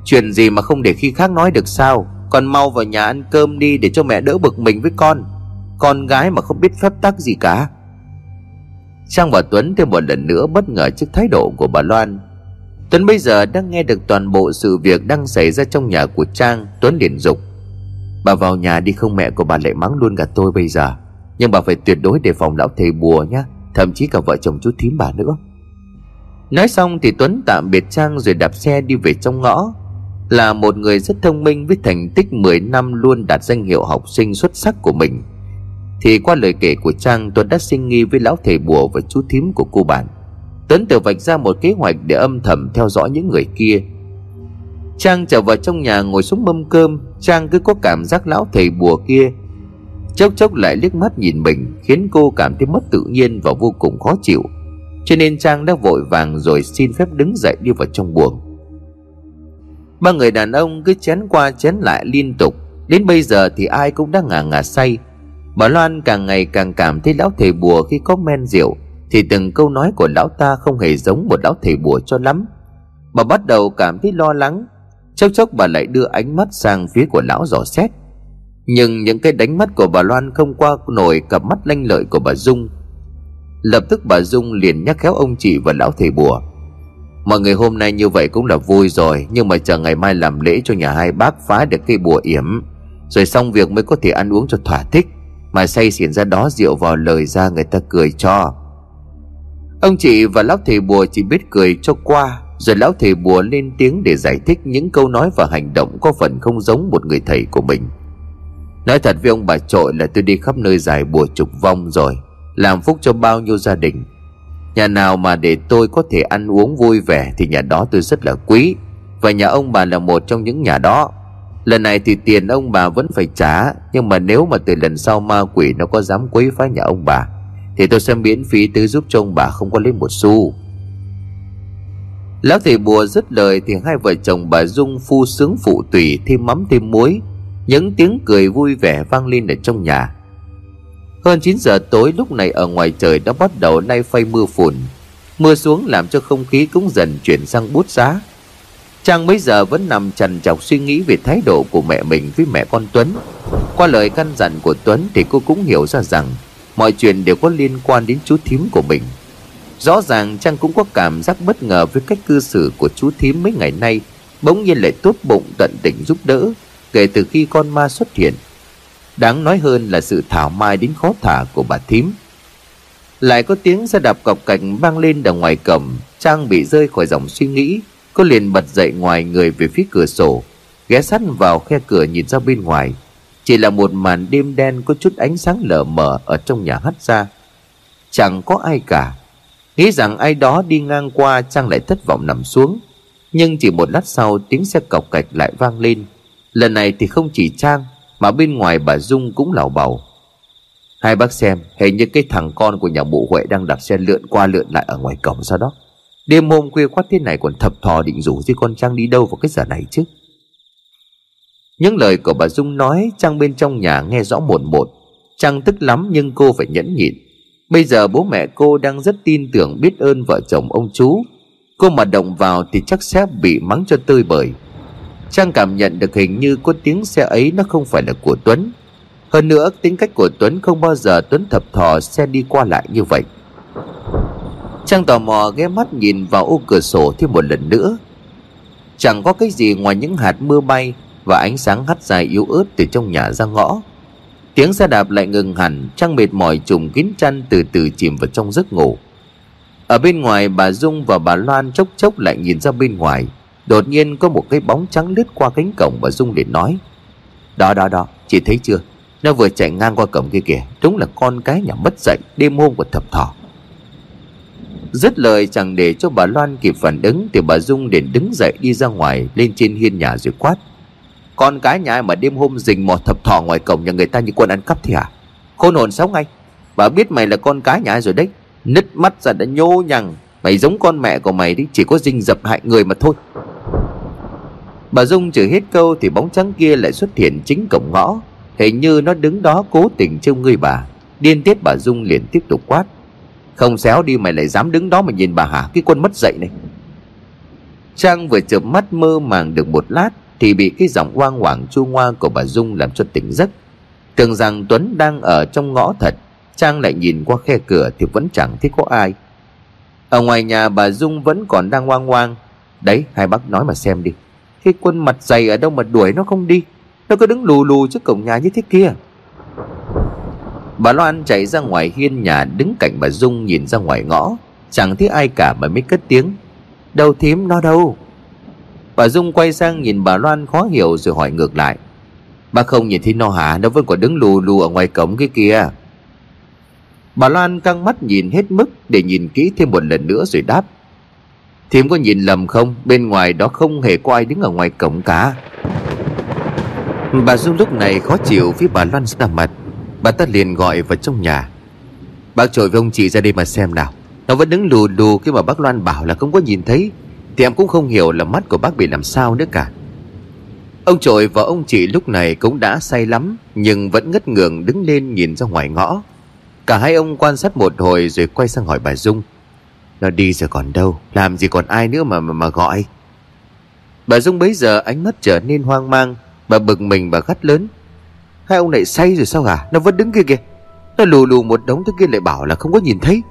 Chuyện gì mà không để khi khác nói được sao? Con mau vào nhà ăn cơm đi Để cho mẹ đỡ bực mình với con. Con gái mà không biết phép tắc gì cả. Trang và Tuấn thêm một lần nữa bất ngờ trước thái độ của bà Loan. Tuấn bây giờ đang nghe được toàn bộ sự việc đang xảy ra trong nhà của Trang, Tuấn liền dục. Bà vào nhà đi không mẹ của bà lại mắng luôn cả tôi bây giờ. Nhưng bà phải tuyệt đối đề phòng lão thầy bùa nhá, Thậm chí cả vợ chồng chú thím bà nữa. Nói xong thì Tuấn tạm biệt Trang rồi đạp xe đi về trong ngõ. Là một người rất thông minh với thành tích 10 năm luôn đạt danh hiệu học sinh xuất sắc của mình. Thì qua lời kể của Trang, Tuấn đã sinh nghi với lão thầy bùa và chú thím của cô bạn. Tuấn tự vạch ra một kế hoạch để âm thầm theo dõi những người kia. Trang trở vào trong nhà ngồi xuống mâm cơm, Trang cứ có cảm giác lão thầy bùa kia. Chốc chốc lại liếc mắt nhìn mình, Khiến cô cảm thấy mất tự nhiên và vô cùng khó chịu. Cho nên Trang đã vội vàng rồi xin phép đứng dậy đi vào trong buồng. Ba người đàn ông cứ chén qua chén lại liên tục. Đến bây giờ thì ai cũng đã ngả ngả say. Bà Loan càng ngày càng cảm thấy lão thầy bùa khi có men rượu thì từng câu nói của lão ta không hề giống một lão thầy bùa cho lắm. Bà bắt đầu cảm thấy lo lắng. Chốc chốc bà lại đưa ánh mắt sang phía của lão dò xét. Nhưng những cái đánh mắt của bà loan không qua nổi cặp mắt lanh lợi của bà dung. Lập tức bà dung liền nhắc khéo ông chị và lão thầy bùa. Mọi người hôm nay như vậy cũng là vui rồi, nhưng mà chờ ngày mai làm lễ cho nhà hai bác phá được cây bùa yểm. Rồi xong việc mới có thể ăn uống cho thỏa thích. Mà say xỉn ra đó rượu vào lời ra người ta cười cho. Ông chị và lão thầy bùa chỉ biết cười cho qua, Rồi lão thầy bùa lên tiếng để giải thích những câu nói và hành động có phần không giống một người thầy của mình. Nói thật với ông bà trội là tôi đi khắp nơi giải bùa trục vong rồi, Làm phúc cho bao nhiêu gia đình. Nhà nào mà để tôi có thể ăn uống vui vẻ Thì nhà đó tôi rất là quý, Và nhà ông bà là một trong những nhà đó. Lần này thì tiền ông bà vẫn phải trả, Nhưng mà nếu mà từ lần sau ma quỷ nó có dám quấy phá nhà ông bà thì tôi sẽ miễn phí tứ giúp cho ông bà không có lấy một xu. Lão thầy bùa dứt lời Thì hai vợ chồng bà Dung phu sướng phụ tùy Thêm mắm thêm muối. Những tiếng cười vui vẻ vang lên ở trong nhà. Hơn 9 giờ tối lúc này ở ngoài trời đã bắt đầu lay phay mưa phùn. Mưa xuống làm cho không khí cũng dần chuyển sang bút giá. Trang mấy giờ vẫn nằm trằn trọc suy nghĩ về thái độ của mẹ mình với mẹ con Tuấn. Qua lời căn dặn của Tuấn thì cô cũng hiểu ra rằng mọi chuyện đều có liên quan đến chú thím của mình. Rõ ràng trang cũng có cảm giác bất ngờ với cách cư xử của chú thím mấy ngày nay, bỗng nhiên lại tốt bụng tận tình giúp đỡ, kể từ khi con ma xuất hiện. Đáng nói hơn là sự thảo mai đến khó thả của bà thím. Lại có tiếng xe đạp cọc cạnh vang lên đằng ngoài cổng trang bị rơi khỏi dòng suy nghĩ cô liền bật dậy ngoài người về phía cửa sổ, ghé sắt vào khe cửa nhìn ra bên ngoài chỉ là một màn đêm đen có chút ánh sáng lờ mờ ở trong nhà hắt ra. Chẳng có ai cả. Nghĩ rằng ai đó đi ngang qua, Trang lại thất vọng nằm xuống. Nhưng chỉ một lát sau, tiếng xe cọc cạch lại vang lên. Lần này thì không chỉ Trang, Mà bên ngoài bà Dung cũng lảo bầu Hai bác xem, Hình như cái thằng con của nhà mụ Huệ Đang đạp xe lượn qua lượn lại ở ngoài cổng sao đó. Đêm hôm khuya khoát thế này còn thập thò định rủ gì con Trang đi đâu vào cái giờ này chứ? Những lời của bà Dung nói, Trang bên trong nhà nghe rõ một một Trang tức lắm nhưng cô phải nhẫn nhịn. Bây giờ bố mẹ cô đang rất tin tưởng biết ơn vợ chồng ông chú. Cô mà động vào thì chắc sẽ bị mắng cho tươi bời. Trang cảm nhận được hình như có tiếng xe ấy nó không phải là của Tuấn. Hơn nữa, tính cách của Tuấn không bao giờ Tuấn thập thò xe đi qua lại như vậy. Trang tò mò ghé mắt nhìn vào ô cửa sổ thêm một lần nữa. Chẳng có cái gì ngoài những hạt mưa bay và ánh sáng hắt dài yếu ớt từ trong nhà ra ngõ. Tiếng xe đạp lại ngừng hẳn, Trang mệt mỏi trùng kín chăn từ từ chìm vào trong giấc ngủ. Ở bên ngoài, bà Dung và bà Loan chốc chốc lại nhìn ra bên ngoài. Đột nhiên có một cái bóng trắng lướt qua cánh cổng Bà Dung liền nói, Đó đó đó, chị thấy chưa? Nó vừa chạy ngang qua cổng kia kìa, Đúng là con cái nhà mất dạy, Đêm hôm của thập thỏ. Dứt lời, chẳng để cho bà Loan kịp phản ứng Thì bà Dung liền đứng dậy đi ra ngoài, Lên trên hiên nhà rồi quát con cái nhà ai mà đêm hôm rình mò thập thò ngoài cổng nhà người ta như quân ăn cắp thì hả? Khôn hồn sống ngay. Bà biết mày là con cái nhà ai rồi đấy. Nứt mắt ra đã nhô nhằng. Mày giống con mẹ của mày đi, Chỉ có rình dập hại người mà thôi. Bà Dung chửi hết câu Thì bóng trắng kia lại xuất hiện chính cổng ngõ. Hình như nó đứng đó cố tình trêu ngươi bà. Điên tiết bà Dung liền tiếp tục quát. Không xéo đi mày lại dám đứng đó mà nhìn bà hả? Cái quân mất dậy này. Trang vừa chợp mắt mơ màng được một lát thì bị cái giọng oang hoảng chua ngoa của bà Dung làm cho tỉnh giấc. Tưởng rằng Tuấn đang ở trong ngõ thật, Trang lại nhìn qua khe cửa thì vẫn chẳng thấy có ai. Ở ngoài nhà bà Dung vẫn còn đang oang oang. Đấy, hai bác nói mà xem đi. Cái quân mặt dày ở đâu mà đuổi nó không đi? Nó cứ đứng lù lù trước cổng nhà như thế kia. Bà Loan chạy ra ngoài hiên nhà, đứng cạnh bà Dung nhìn ra ngoài ngõ. Chẳng thấy ai cả mà mới cất tiếng. Đâu thím nó đâu? Bà Dung quay sang nhìn bà Loan khó hiểu rồi hỏi ngược lại. Bà không nhìn thấy nó hả? Nó vẫn còn đứng lù lù ở ngoài cổng cái kia. Bà Loan căng mắt nhìn hết mức Để nhìn kỹ thêm một lần nữa rồi đáp. Thím có nhìn lầm không? Bên ngoài đó không hề có ai đứng ở ngoài cổng cả. Bà Dung lúc này khó chịu với bà Loan ra mặt. Bà ta liền gọi vào trong nhà. Bác trội với ông chị ra đây mà xem nào. Nó vẫn đứng lù lù khi mà bác Loan bảo là không có nhìn thấy. Thì em cũng không hiểu là mắt của bác bị làm sao nữa cả. Ông trội và ông chị lúc này cũng đã say lắm Nhưng vẫn ngất ngường đứng lên nhìn ra ngoài ngõ. Cả hai ông quan sát một hồi rồi quay sang hỏi bà Dung. Nó đi rồi còn đâu? Làm gì còn ai nữa mà mà, mà gọi? Bà Dung bấy giờ ánh mắt trở nên hoang mang Bà bực mình và gắt lớn. Hai ông này say rồi sao hả? Nó vẫn đứng kia kìa. Nó lù lù một đống thứ kia lại bảo là không có nhìn thấy.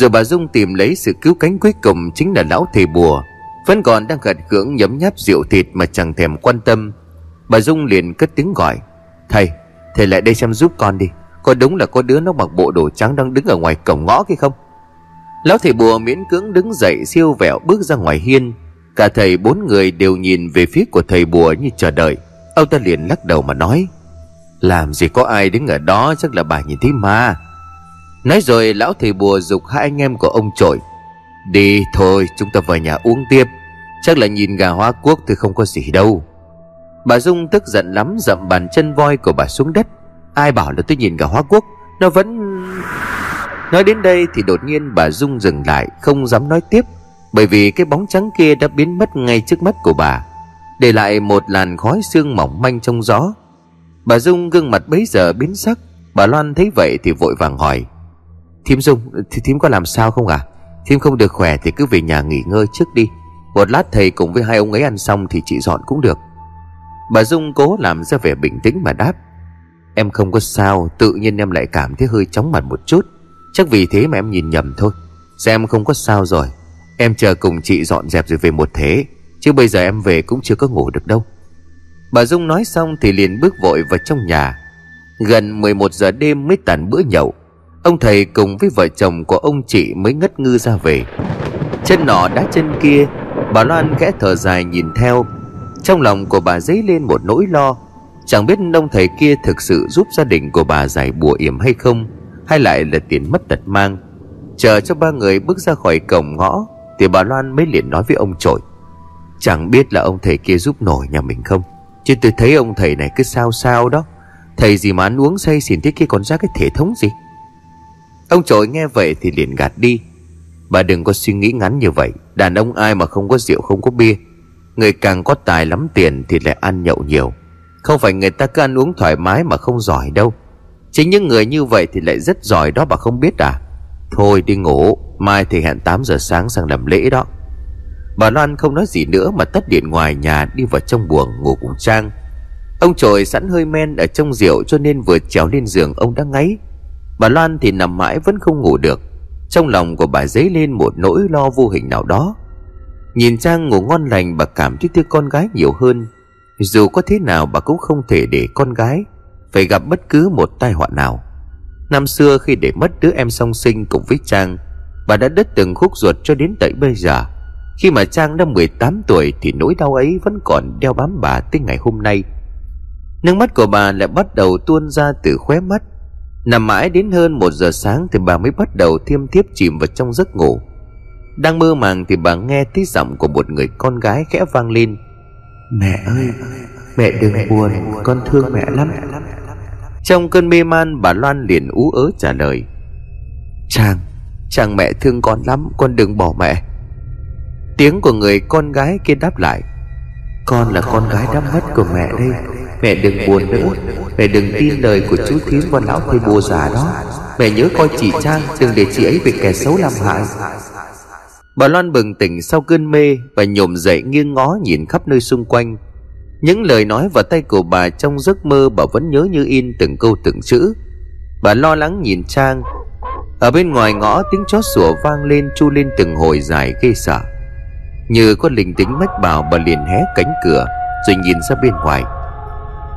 Rồi bà Dung tìm lấy sự cứu cánh cuối cùng Chính là lão thầy bùa. Vẫn còn đang gật gưỡng nhấm nháp rượu thịt Mà chẳng thèm quan tâm. Bà Dung liền cất tiếng gọi Thầy, thầy lại đây xem giúp con đi. Có đúng là có đứa nó mặc bộ đồ trắng Đang đứng ở ngoài cổng ngõ kia không? Lão thầy bùa miễn cưỡng đứng dậy Siêu vẹo bước ra ngoài hiên. Cả thầy bốn người đều nhìn về phía của thầy bùa như chờ đợi. Ông ta liền lắc đầu mà nói làm gì có ai đứng ở đó chắc là bà nhìn thấy ma. Nói rồi lão thầy bùa dục hai anh em của ông trội Đi thôi chúng ta vào nhà uống tiếp. Chắc là nhìn gà hoa quốc thì không có gì đâu. Bà Dung tức giận lắm, dậm bàn chân voi của bà xuống đất. Ai bảo là tôi nhìn gà hoa quốc Nó vẫn... Nói đến đây thì đột nhiên bà Dung dừng lại, Không dám nói tiếp, Bởi vì cái bóng trắng kia đã biến mất ngay trước mắt của bà. Để lại một làn khói xương mỏng manh trong gió. Bà Dung gương mặt bấy giờ biến sắc. Bà Loan thấy vậy thì vội vàng hỏi, Thím Dung thì thím có làm sao không à Thím không được khỏe thì cứ về nhà nghỉ ngơi trước đi. Một lát thầy cùng với hai ông ấy ăn xong thì chị dọn cũng được. Bà Dung cố làm ra vẻ bình tĩnh mà đáp, Em không có sao, Tự nhiên em lại cảm thấy hơi chóng mặt một chút. Chắc vì thế mà em nhìn nhầm thôi. Em không có sao rồi. Em chờ cùng chị dọn dẹp rồi về một thế, Chứ bây giờ em về cũng chưa có ngủ được đâu. Bà Dung nói xong thì liền bước vội vào trong nhà. Gần 11 giờ đêm mới tàn bữa nhậu, Ông thầy cùng với vợ chồng của ông chị mới ngất ngư ra về. Chân nọ đá chân kia Bà Loan khẽ thở dài nhìn theo. Trong lòng của bà dấy lên một nỗi lo. Chẳng biết ông thầy kia thực sự giúp gia đình của bà giải bùa yểm hay không, Hay lại là tiền mất tật mang. Chờ cho ba người bước ra khỏi cổng ngõ, Thì bà Loan mới liền nói với ông trội Chẳng biết là ông thầy kia giúp nổi nhà mình không? Chứ tôi thấy ông thầy này cứ sao sao đó. Thầy gì mà ăn uống say xỉn thế kia còn ra cái thể thống gì? Ông trội nghe vậy thì liền gạt đi. Bà đừng có suy nghĩ ngắn như vậy. Đàn ông ai mà không có rượu, không có bia? Người càng có tài lắm tiền thì lại ăn nhậu nhiều. Không phải người ta cứ ăn uống thoải mái mà không giỏi đâu. Chính những người như vậy thì lại rất giỏi đó bà không biết à? Thôi đi ngủ, Mai thì hẹn 8 giờ sáng sang làm lễ đó. Bà Loan không nói gì nữa mà tắt điện ngoài nhà đi vào trong buồng ngủ cùng Trang. Ông trời sẵn hơi men ở trong rượu cho nên vừa trèo lên giường ông đã ngáy. Bà Loan thì nằm mãi vẫn không ngủ được. Trong lòng của bà dấy lên một nỗi lo vô hình nào đó. Nhìn Trang ngủ ngon lành bà cảm thấy thương con gái nhiều hơn. Dù có thế nào bà cũng không thể để con gái Phải gặp bất cứ một tai họa nào. Năm xưa khi để mất đứa em song sinh cùng với Trang, Bà đã đứt từng khúc ruột cho đến tận bây giờ. Khi mà Trang đã 18 tuổi Thì nỗi đau ấy vẫn còn đeo bám bà tới ngày hôm nay. Nước mắt của bà lại bắt đầu tuôn ra từ khóe mắt. Nằm mãi đến hơn một giờ sáng Thì bà mới bắt đầu thiêm thiếp chìm vào trong giấc ngủ. Đang mơ màng thì bà nghe tí giọng của một người con gái khẽ vang lên. Mẹ ơi Mẹ đừng buồn Con thương mẹ lắm. Trong cơn mê man bà Loan liền ú ớ trả lời. Chàng Chàng mẹ thương con lắm Con đừng bỏ mẹ. Tiếng của người con gái kia đáp lại. Con là con gái đã mất của mẹ đây Mẹ đừng buồn nữa. Mẹ đừng tin lời của chú thím và lão thầy bùa giả đó. Mẹ nhớ coi chị Trang, Đừng để chị ấy bị kẻ xấu làm hại. Bà Loan bừng tỉnh sau cơn mê Và nhổm dậy nghiêng ngó nhìn khắp nơi xung quanh. Những lời nói và tay của bà trong giấc mơ Bà vẫn nhớ như in từng câu từng chữ. Bà lo lắng nhìn Trang. Ở bên ngoài ngõ, tiếng chó sủa vang lên chu lên từng hồi dài ghê sợ. Như có linh tính mách bảo bà liền hé cánh cửa, Rồi nhìn ra bên ngoài.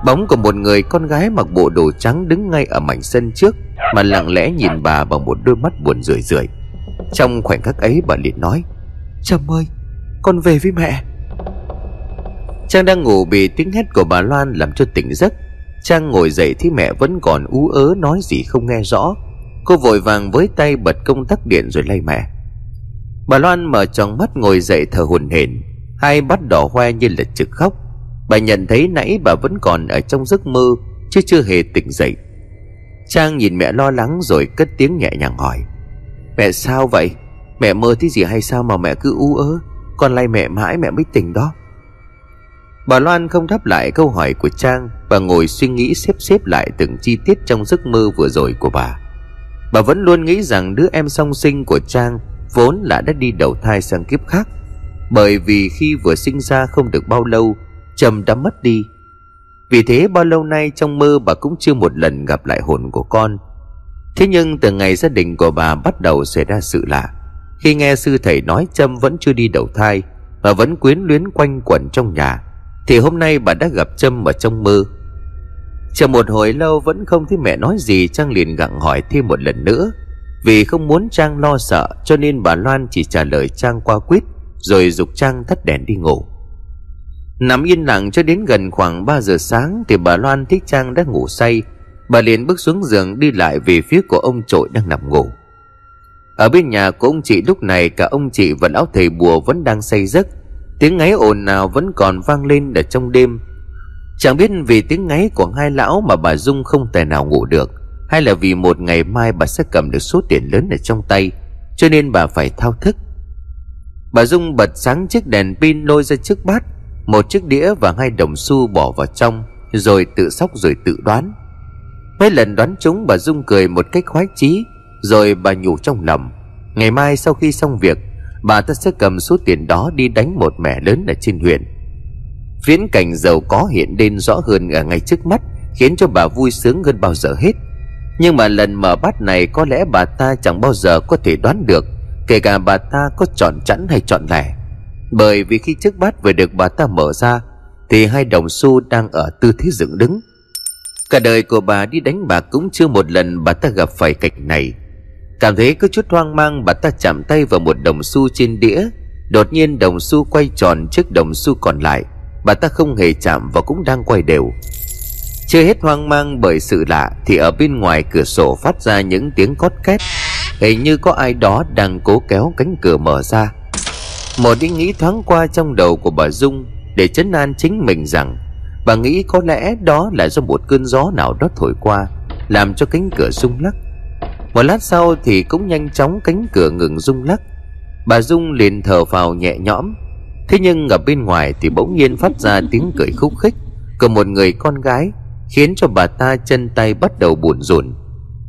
Bóng của một người con gái mặc bộ đồ trắng đứng ngay ở mảnh sân trước, Mà lặng lẽ nhìn bà bằng một đôi mắt buồn rười rượi. Trong khoảnh khắc ấy bà liền nói, Trâm ơi, Con về với mẹ. Trang đang ngủ bị tiếng hét của bà Loan làm cho tỉnh giấc. Trang ngồi dậy thì mẹ vẫn còn ú ớ nói gì không nghe rõ. Cô vội vàng với tay bật công tắc điện rồi lay mẹ. Bà Loan mở tròn mắt ngồi dậy thở hồn hển. Hai bắt đỏ hoe như là trực khóc. Bà nhận thấy nãy bà vẫn còn ở trong giấc mơ, Chứ chưa hề tỉnh dậy. Trang nhìn mẹ lo lắng rồi cất tiếng nhẹ nhàng hỏi, Mẹ sao vậy? Mẹ mơ thấy gì hay sao mà mẹ cứ u ớ? Con lay mẹ mãi mẹ mới tỉnh đó. Bà Loan không đáp lại câu hỏi của Trang, Bà ngồi suy nghĩ xếp xếp lại từng chi tiết trong giấc mơ vừa rồi của bà. Bà vẫn luôn nghĩ rằng đứa em song sinh của Trang Vốn là đã đi đầu thai sang kiếp khác, Bởi vì khi vừa sinh ra không được bao lâu Trâm đã mất đi. Vì thế bao lâu nay trong mơ bà cũng chưa một lần gặp lại hồn của con. Thế nhưng từ ngày gia đình của bà bắt đầu xảy ra sự lạ. Khi nghe sư thầy nói Trâm vẫn chưa đi đầu thai Mà vẫn quyến luyến quanh quẩn trong nhà, Thì hôm nay bà đã gặp Trâm ở trong mơ. Chờ một hồi lâu vẫn không thấy mẹ nói gì, Trang liền gặng hỏi thêm một lần nữa. Vì không muốn Trang lo sợ, Cho nên bà Loan chỉ trả lời Trang qua quýt, Rồi dục Trang tắt đèn đi ngủ. Nằm yên lặng cho đến gần khoảng 3 giờ sáng Thì bà Loan thích Trang đã ngủ say. Bà liền bước xuống giường đi lại về phía của ông trội đang nằm ngủ. Ở bên nhà của ông chị lúc này, Cả ông chị và lão thầy bùa vẫn đang say giấc. Tiếng ngáy ồn nào vẫn còn vang lên ở trong đêm. Chẳng biết vì tiếng ngáy của hai lão mà bà Dung không thể nào ngủ được, Hay là vì một ngày mai bà sẽ cầm được số tiền lớn ở trong tay, Cho nên bà phải thao thức. Bà Dung bật sáng chiếc đèn pin lôi ra trước bát một chiếc đĩa và hai đồng xu bỏ vào trong, rồi tự sóc rồi tự đoán. Mấy lần đoán chúng, bà dung cười một cách khoái chí, rồi bà nhủ trong lòng, ngày mai sau khi xong việc, bà ta sẽ cầm số tiền đó đi đánh một mẹ lớn ở trên huyện. Viễn cảnh giàu có hiện lên rõ hơn ở ngay trước mắt, khiến cho bà vui sướng hơn bao giờ hết. Nhưng mà lần mở bát này có lẽ bà ta chẳng bao giờ có thể đoán được, kể cả bà ta có chọn chẵn hay chọn lẻ bởi vì khi chiếc bát vừa được bà ta mở ra, Thì hai đồng xu đang ở tư thế dựng đứng. Cả đời của bà đi đánh bạc cũng chưa một lần bà ta gặp phải cảnh này. Cảm thấy có chút hoang mang, bà ta chạm tay vào một đồng xu trên đĩa. Đột nhiên đồng xu quay tròn trước đồng xu còn lại. Bà ta không hề chạm và cũng đang quay đều. Chưa hết hoang mang bởi sự lạ, Thì ở bên ngoài cửa sổ phát ra những tiếng cót két. Hình như có ai đó đang cố kéo cánh cửa mở ra. Một ý nghĩ thoáng qua trong đầu của bà Dung Để chấn an chính mình rằng Bà nghĩ có lẽ đó là do một cơn gió nào đó thổi qua, Làm cho cánh cửa rung lắc. Một lát sau thì cũng nhanh chóng cánh cửa ngừng rung lắc. Bà Dung liền thở vào nhẹ nhõm. Thế nhưng ở bên ngoài thì bỗng nhiên phát ra tiếng cười khúc khích Của một người con gái, Khiến cho bà ta chân tay bắt đầu buồn rộn.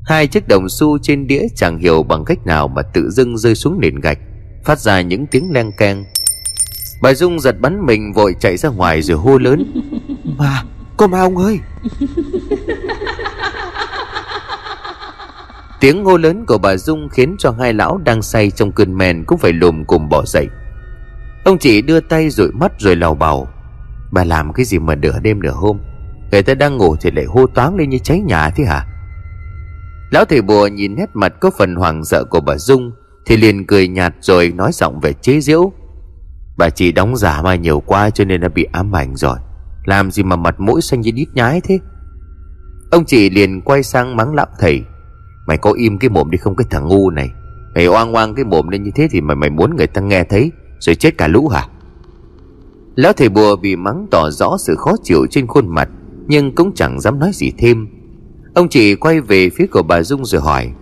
Hai chiếc đồng xu trên đĩa chẳng hiểu bằng cách nào mà tự dưng rơi xuống nền gạch. Phát ra những tiếng len keng. Bà Dung giật bắn mình vội chạy ra ngoài rồi hô lớn. Mà, cô ma ông ơi. Tiếng hô lớn của bà Dung khiến cho hai lão đang say trong cơn men cũng phải lùm cùng bỏ dậy. Ông chị đưa tay dụi mắt rồi lào bào. Bà làm cái gì mà nửa đêm nửa hôm? Người ta đang ngủ thì lại hô toáng lên như cháy nhà thế hả? Lão thầy bùa nhìn nét mặt có phần hoàng sợ của bà Dung thì liền cười nhạt rồi nói giọng về chế giễu. Bà chỉ đóng giả mà nhiều quá cho nên đã bị ám ảnh rồi. Làm gì mà mặt mũi xanh như đít nhái thế? Ông chị liền quay sang mắng lão thầy. Mày có im cái mồm đi không cái thằng ngu này? Mày oang oang cái mồm lên như thế Thì mày mày muốn người ta nghe thấy, Rồi chết cả lũ hả? Lão thầy bùa bị mắng tỏ rõ sự khó chịu trên khuôn mặt, Nhưng cũng chẳng dám nói gì thêm. Ông chị quay về phía của bà Dung rồi hỏi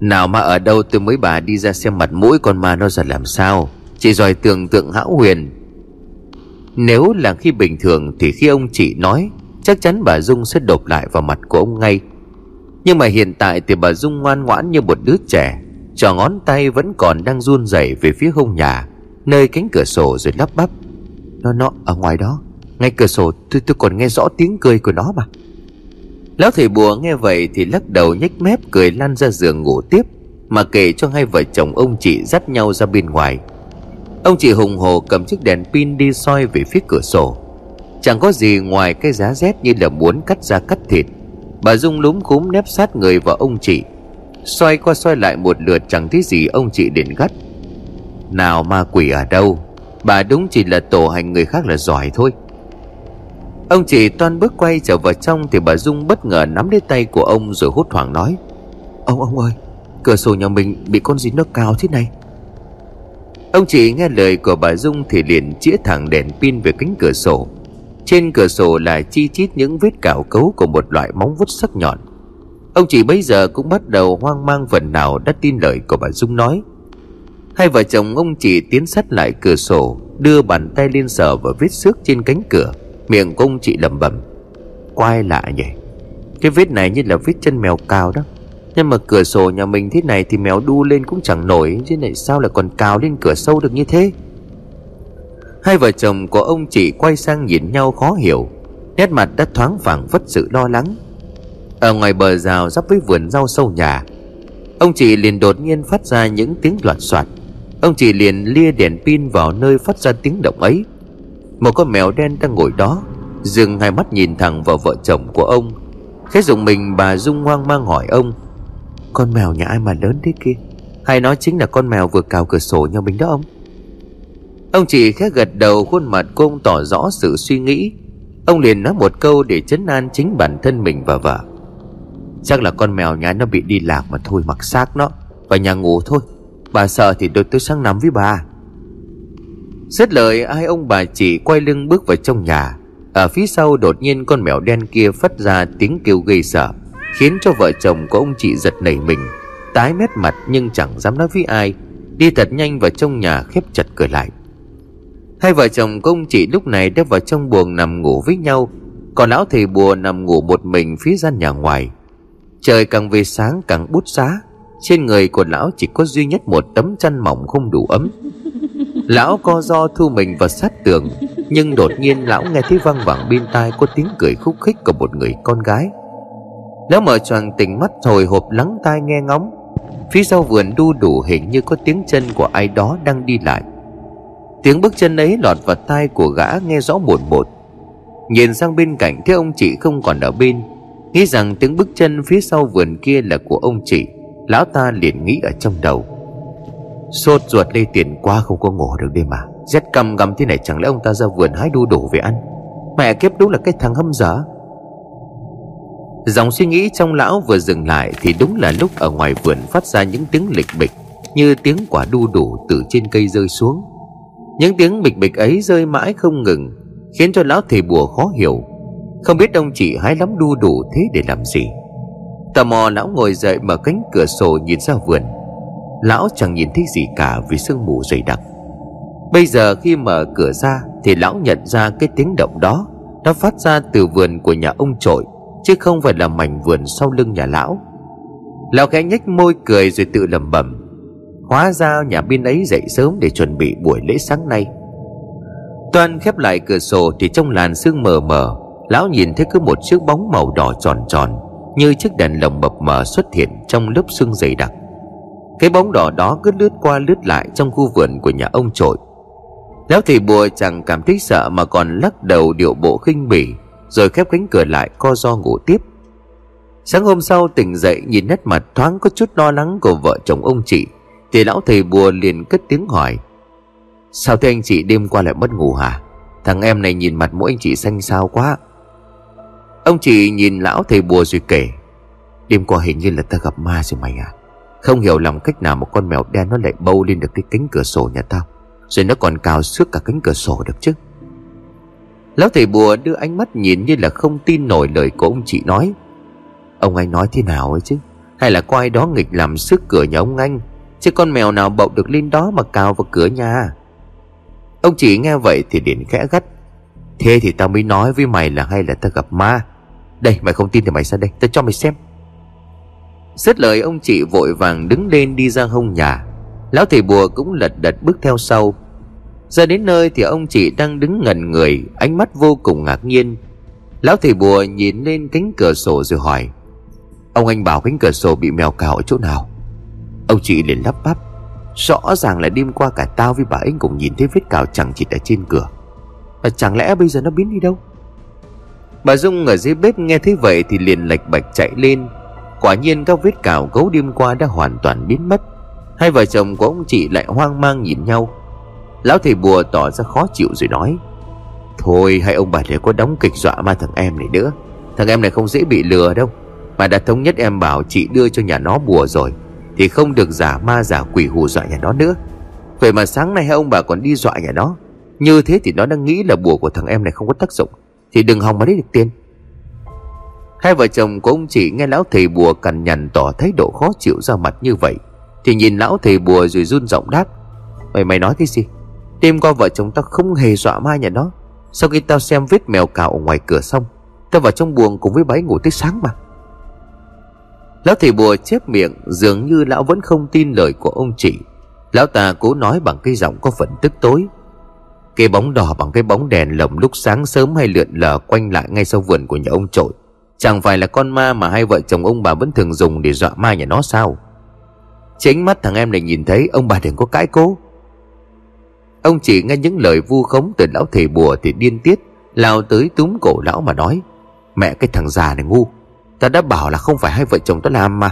nào mà ở đâu tôi mới bà đi ra xem mặt mũi con ma nó ra làm sao? Chị giỏi tưởng tượng hão huyền. Nếu là khi bình thường Thì khi ông chị nói, Chắc chắn bà Dung sẽ đột lại vào mặt của ông ngay. Nhưng mà hiện tại thì bà Dung ngoan ngoãn như một đứa trẻ. Trò ngón tay vẫn còn đang run rẩy về phía hông nhà, Nơi cánh cửa sổ rồi lắp bắp. Nó nó, ở ngoài đó. Ngay cửa sổ, tôi tôi còn nghe rõ tiếng cười của nó mà. Lão thầy bùa nghe vậy thì lắc đầu nhếch mép cười lăn ra giường ngủ tiếp, Mà kể cho hai vợ chồng ông chị dắt nhau ra bên ngoài. Ông chị hùng hồ cầm chiếc đèn pin đi soi về phía cửa sổ. Chẳng có gì ngoài cái giá rét như là muốn cắt ra cắt thịt. Bà Dung lúm cúm nép sát người vào ông chị. Xoay qua xoay lại một lượt chẳng thấy gì ông chị đến gắt. Nào ma quỷ ở đâu? Bà đúng chỉ là tổ hành người khác là giỏi thôi. Ông chị toan bước quay trở vào trong Thì bà Dung bất ngờ nắm lấy tay của ông Rồi hốt hoảng nói, Ông ông ơi, Cửa sổ nhà mình bị con gì nó cao thế này? Ông chị nghe lời của bà Dung Thì liền chĩa thẳng đèn pin về cánh cửa sổ. Trên cửa sổ là chi chít những vết cào cấu Của một loại móng vuốt sắc nhọn. Ông chị bây giờ cũng bắt đầu hoang mang phần nào Đã tin lời của bà Dung nói. Hai vợ chồng ông chị tiến sát lại cửa sổ, Đưa bàn tay lên sờ vào vết xước trên cánh cửa. Miệng của ông chị lẩm bẩm quay lạ nhỉ? Cái vết này như là vết chân mèo cao đó. Nhưng mà cửa sổ nhà mình thế này Thì mèo đu lên cũng chẳng nổi, Chứ này sao lại còn cào lên cửa sâu được như thế? Hai vợ chồng của ông chị quay sang nhìn nhau khó hiểu. Nét mặt đã thoáng phẳng vất sự lo lắng. Ở ngoài bờ rào giáp với vườn rau sâu nhà, Ông chị liền đột nhiên phát ra những tiếng loạt soạt. Ông chị liền lia đèn pin vào nơi phát ra tiếng động ấy một con mèo đen đang ngồi đó. Dừng hai mắt nhìn thẳng vào vợ chồng của ông. Khẽ dùng mình, bà Dung hoang mang hỏi ông, Con mèo nhà ai mà lớn thế kia? Hay nó chính là con mèo vừa cào cửa sổ nhà mình đó ông? Ông chỉ khẽ gật đầu, khuôn mặt cô ông tỏ rõ sự suy nghĩ. Ông liền nói một câu để chấn an chính bản thân mình và vợ. Chắc là con mèo nhà nó bị đi lạc mà thôi, mặc xác nó. Vào nhà ngủ thôi. Bà sợ thì đôi tôi sang nằm với bà. Xét lời ai ông bà chỉ quay lưng bước vào trong nhà. Ở phía sau đột nhiên con mèo đen kia phát ra tiếng kêu gây sợ, Khiến cho vợ chồng của ông chị giật nảy mình, Tái mét mặt nhưng chẳng dám nói với ai, Đi thật nhanh vào trong nhà khép chặt cửa lại. Hai vợ chồng của ông chị lúc này đã vào trong buồng nằm ngủ với nhau, Còn lão thầy bùa nằm ngủ một mình phía gian nhà ngoài. Trời càng về sáng càng bút xá, Trên người của lão chỉ có duy nhất một tấm chăn mỏng không đủ ấm. Lão co do thu mình vào sát tường, Nhưng đột nhiên lão nghe thấy văng vẳng bên tai Có tiếng cười khúc khích của một người con gái. Lão mở choàng tỉnh mắt hồi hộp lắng tai nghe ngóng. Phía sau vườn đu đủ hình như có tiếng chân của ai đó đang đi lại. Tiếng bước chân ấy lọt vào tai của gã nghe rõ một một Nhìn sang bên cạnh thấy ông chị không còn ở bên, Nghĩ rằng tiếng bước chân phía sau vườn kia là của ông chị. Lão ta liền nghĩ ở trong đầu. Sốt ruột lây tiền quá không có ngủ được đi mà. Rét căm gầm thế này chẳng lẽ ông ta ra vườn hái đu đủ về ăn? Mẹ kiếp đúng là cái thằng hâm dở. Dòng suy nghĩ trong lão vừa dừng lại Thì đúng là lúc ở ngoài vườn phát ra những tiếng lịch bịch, Như tiếng quả đu đủ từ trên cây rơi xuống. Những tiếng bịch bịch ấy rơi mãi không ngừng, Khiến cho lão thầy bùa khó hiểu. Không biết ông chị hái lắm đu đủ thế để làm gì. Tò mò lão ngồi dậy mở cánh cửa sổ nhìn ra vườn. Lão chẳng nhìn thấy gì cả vì sương mù dày đặc. Bây giờ khi mở cửa ra Thì lão nhận ra cái tiếng động đó Nó phát ra từ vườn của nhà ông trội, Chứ không phải là mảnh vườn sau lưng nhà lão. Lão khẽ nhếch môi cười rồi tự lẩm bẩm, Hóa ra nhà bên ấy dậy sớm để chuẩn bị buổi lễ sáng nay. Toàn khép lại cửa sổ thì trong làn sương mờ mờ, Lão nhìn thấy cứ một chiếc bóng màu đỏ tròn tròn Như chiếc đèn lồng mập mờ xuất hiện trong lớp sương dày đặc. Cái bóng đỏ đó cứ lướt qua lướt lại trong khu vườn của nhà ông trội. Lão thầy bùa chẳng cảm thấy sợ mà còn lắc đầu điệu bộ khinh bỉ, Rồi khép cánh cửa lại co do ngủ tiếp. Sáng hôm sau tỉnh dậy nhìn nét mặt thoáng có chút lo lắng của vợ chồng ông chị, Thì lão thầy bùa liền cất tiếng hỏi. Sao thế anh chị đêm qua lại mất ngủ hả? Thằng em này nhìn mặt mỗi anh chị xanh xao quá. Ông chị nhìn lão thầy bùa rồi kể. Đêm qua hình như là ta gặp ma rồi mày à không hiểu làm cách nào một con mèo đen nó lại bâu lên được cái cánh cửa sổ nhà tao. Rồi nó còn cào xước cả cánh cửa sổ được chứ. Lão thầy bùa đưa ánh mắt nhìn như là không tin nổi lời của ông chị nói. Ông anh nói thế nào ấy chứ? Hay là có ai đó nghịch làm sức cửa nhà ông anh, Chứ con mèo nào bậu được lên đó mà cào vào cửa nhà? Ông chị nghe vậy thì điện khẽ gắt. Thế thì tao mới nói với mày là hay là tao gặp ma. Đây, mày không tin thì mày ra đây, Tao cho mày xem. Dứt lời ông chị vội vàng đứng lên đi ra hông nhà. Lão thầy bùa cũng lật đật bước theo sau. Ra đến nơi thì ông chị đang đứng ngẩn người, Ánh mắt vô cùng ngạc nhiên. Lão thầy bùa nhìn lên cánh cửa sổ rồi hỏi, Ông anh bảo cánh cửa sổ bị mèo cào ở chỗ nào? Ông chị liền lắp bắp, Rõ ràng là đêm qua cả tao với bà ấy cùng nhìn thấy vết cào chẳng chịt ở trên cửa. Và chẳng lẽ bây giờ nó biến đi đâu? Bà Dung ở dưới bếp nghe thấy vậy thì liền lệch bạch chạy lên. Quả nhiên các vết cào gấu đêm qua đã hoàn toàn biến mất. Hai vợ chồng của ông chị lại hoang mang nhìn nhau. Lão thầy bùa tỏ ra khó chịu rồi nói, Thôi, hai ông bà để có đóng kịch dọa ma thằng em này nữa. Thằng em này không dễ bị lừa đâu. Mà đã thống nhất em bảo chị đưa cho nhà nó bùa rồi, thì không được giả ma giả quỷ hù dọa nhà nó nữa. Vậy mà sáng nay hai ông bà còn đi dọa nhà nó. Như thế thì nó đang nghĩ là bùa của thằng em này không có tác dụng, Thì đừng hòng mà lấy được tiền. Hai vợ chồng của ông chị nghe lão thầy bùa cằn nhằn tỏ thái độ khó chịu ra mặt như vậy, Thì nhìn lão thầy bùa rồi run giọng đáp, Mày mày nói cái gì? Đêm qua vợ chồng tao không hề dọa ma nhà nó. Sau khi tao xem vết mèo cào ở ngoài cửa xong, Tao vào trong buồng cùng với bái ngủ tới sáng mà. Lão thầy bùa chép miệng, Dường như lão vẫn không tin lời của ông chị. Lão ta cố nói bằng cái giọng có phần tức tối. Cái bóng đỏ bằng cái bóng đèn lồng lúc sáng sớm hay lượn lờ quanh lại ngay sau vườn của nhà ông trội Chẳng phải là con ma mà hai vợ chồng ông bà vẫn thường dùng để dọa ma nhà nó sao? Chính mắt thằng em này nhìn thấy ông bà đừng có cãi cố. Ông chỉ nghe những lời vu khống từ lão thầy bùa thì điên tiết, Lao tới túm cổ lão mà nói, Mẹ, cái thằng già này ngu, Ta đã bảo là không phải hai vợ chồng ta làm mà.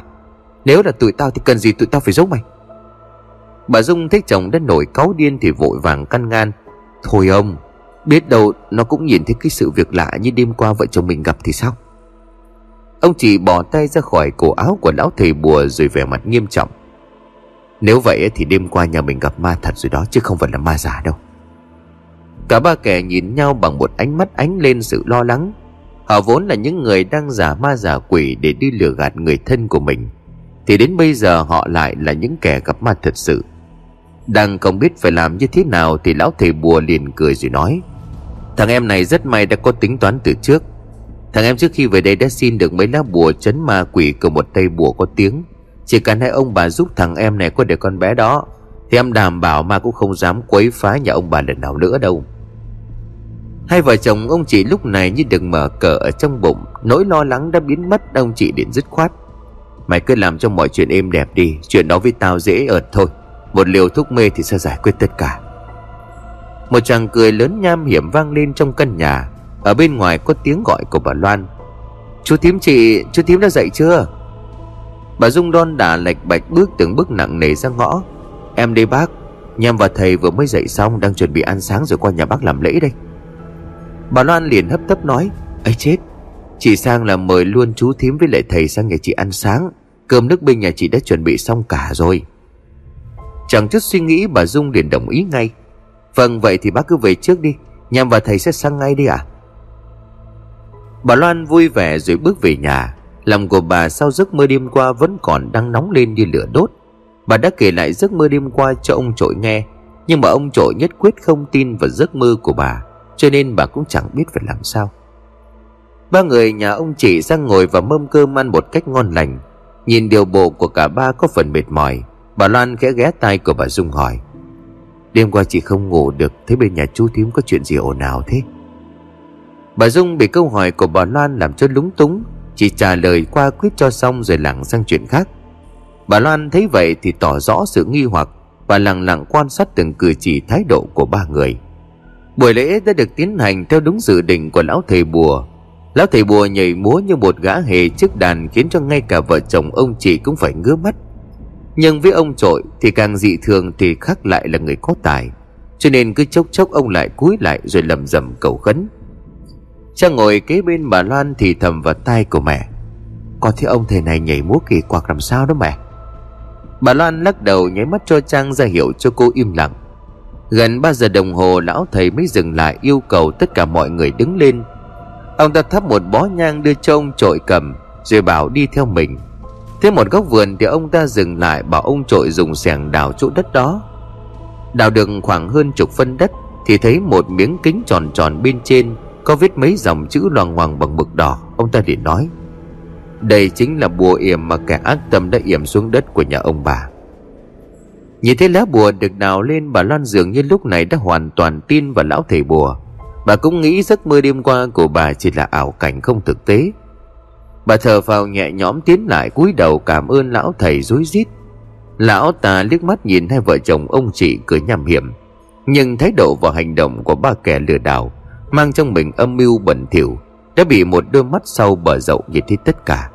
Nếu là tụi tao thì cần gì tụi tao phải giấu mày? Bà Dung thấy chồng đã nổi cáu điên thì vội vàng căn ngăn, Thôi ông, Biết đâu nó cũng nhìn thấy cái sự việc lạ như đêm qua vợ chồng mình gặp thì sao? Ông chỉ bỏ tay ra khỏi cổ áo của lão thầy bùa rồi vẻ mặt nghiêm trọng. Nếu vậy thì đêm qua nhà mình gặp ma thật rồi đó, chứ không phải là ma giả đâu. Cả ba kẻ nhìn nhau bằng một ánh mắt ánh lên sự lo lắng. Họ vốn là những người đang giả ma giả quỷ để đi lừa gạt người thân của mình. Thì đến bây giờ họ lại là những kẻ gặp ma thật sự. Đang không biết phải làm như thế nào thì lão thầy bùa liền cười rồi nói, Thằng em này rất may đã có tính toán từ trước. Thằng em trước khi về đây đã xin được mấy lá bùa chấn ma quỷ của một tay bùa có tiếng. Chỉ cần hai ông bà giúp thằng em này có được con bé đó, Thì em đảm bảo ma cũng không dám quấy phá nhà ông bà lần nào nữa đâu. Hai vợ chồng ông chị lúc này như được mở cờ ở trong bụng, Nỗi lo lắng đã biến mất, ông chị điện dứt khoát. Mày cứ làm cho mọi chuyện êm đẹp đi, Chuyện đó với tao dễ ợt thôi. Một liều thuốc mê thì sẽ giải quyết tất cả. Một chàng cười lớn nham hiểm vang lên trong căn nhà. Ở bên ngoài có tiếng gọi của bà Loan. Chú thím chị, Chú thím đã dậy chưa? Bà Dung đon đà lệch bạch bước từng bước nặng nề ra ngõ. Em đây bác nhâm và thầy vừa mới dậy xong Đang chuẩn bị ăn sáng rồi qua nhà bác làm lễ đây. Bà Loan liền hấp tấp nói, ấy chết, Chị sang là mời luôn chú thím với lại thầy sang nhà chị ăn sáng. Cơm nước bên nhà chị đã chuẩn bị xong cả rồi. Chẳng chút suy nghĩ, bà Dung liền đồng ý ngay. Vâng vậy thì bác cứ về trước đi, Nhằm và thầy sẽ sang ngay đi ạ. à? Bà Loan vui vẻ rồi bước về nhà. Lòng của bà sau giấc mơ đêm qua vẫn còn đang nóng lên như lửa đốt. Bà đã kể lại giấc mơ đêm qua cho ông trội nghe, Nhưng mà ông trội nhất quyết không tin vào giấc mơ của bà, Cho nên bà cũng chẳng biết phải làm sao. Ba người nhà ông chị sang ngồi và mâm cơm ăn một cách ngon lành. Nhìn điều bộ của cả ba có phần mệt mỏi, Bà Loan khẽ ghé tay của bà Dung hỏi, Đêm qua chị không ngủ được, Thế bên nhà chú thím có chuyện gì ồn ào thế? Bà Dung bị câu hỏi của bà Loan làm cho lúng túng, Chỉ trả lời qua quyết cho xong rồi lảng sang chuyện khác. Bà Loan thấy vậy thì tỏ rõ sự nghi hoặc Và lặng lặng quan sát từng cử chỉ thái độ của ba người. Buổi lễ đã được tiến hành theo đúng dự định của lão thầy bùa. Lão thầy bùa nhảy múa như một gã hề trước đàn Khiến cho ngay cả vợ chồng ông chị cũng phải ngứa mắt. Nhưng với ông trội thì càng dị thường thì khác lại là người có tài. Cho nên cứ chốc chốc ông lại cúi lại rồi lầm rầm cầu khấn. Cha ngồi kế bên bà Loan thì thầm vào tai của mẹ. Có thấy ông thầy này nhảy múa kỳ quặc làm sao đó mẹ. Bà Loan lắc đầu nháy mắt cho Trang ra hiệu cho cô im lặng. Gần 3 giờ đồng hồ, lão thầy mới dừng lại yêu cầu tất cả mọi người đứng lên. Ông ta thắp một bó nhang đưa cho ông trội cầm, Rồi bảo đi theo mình. Thế một góc vườn thì ông ta dừng lại Bảo ông trội dùng xẻng đào chỗ đất đó. Đào được khoảng hơn chục phân đất Thì thấy một miếng kính tròn tròn bên trên. Có viết mấy dòng chữ loàng hoàng bằng mực đỏ, Ông ta liền nói, Đây chính là bùa yểm mà kẻ ác tâm đã yểm xuống đất của nhà ông bà. Nhìn thấy lá bùa được đào lên, Bà Loan dường như lúc này đã hoàn toàn tin vào lão thầy bùa. Bà cũng nghĩ giấc mơ đêm qua của bà chỉ là ảo cảnh không thực tế. Bà thở vào nhẹ nhõm tiến lại cúi đầu cảm ơn lão thầy rối rít. Lão ta liếc mắt nhìn hai vợ chồng ông chị cười nhằm hiểm, Nhưng thái độ và hành động của ba kẻ lừa đảo Mang trong mình âm mưu bẩn thỉu, Đã bị một đôi mắt sau bờ rậu nhìn thấy tất cả.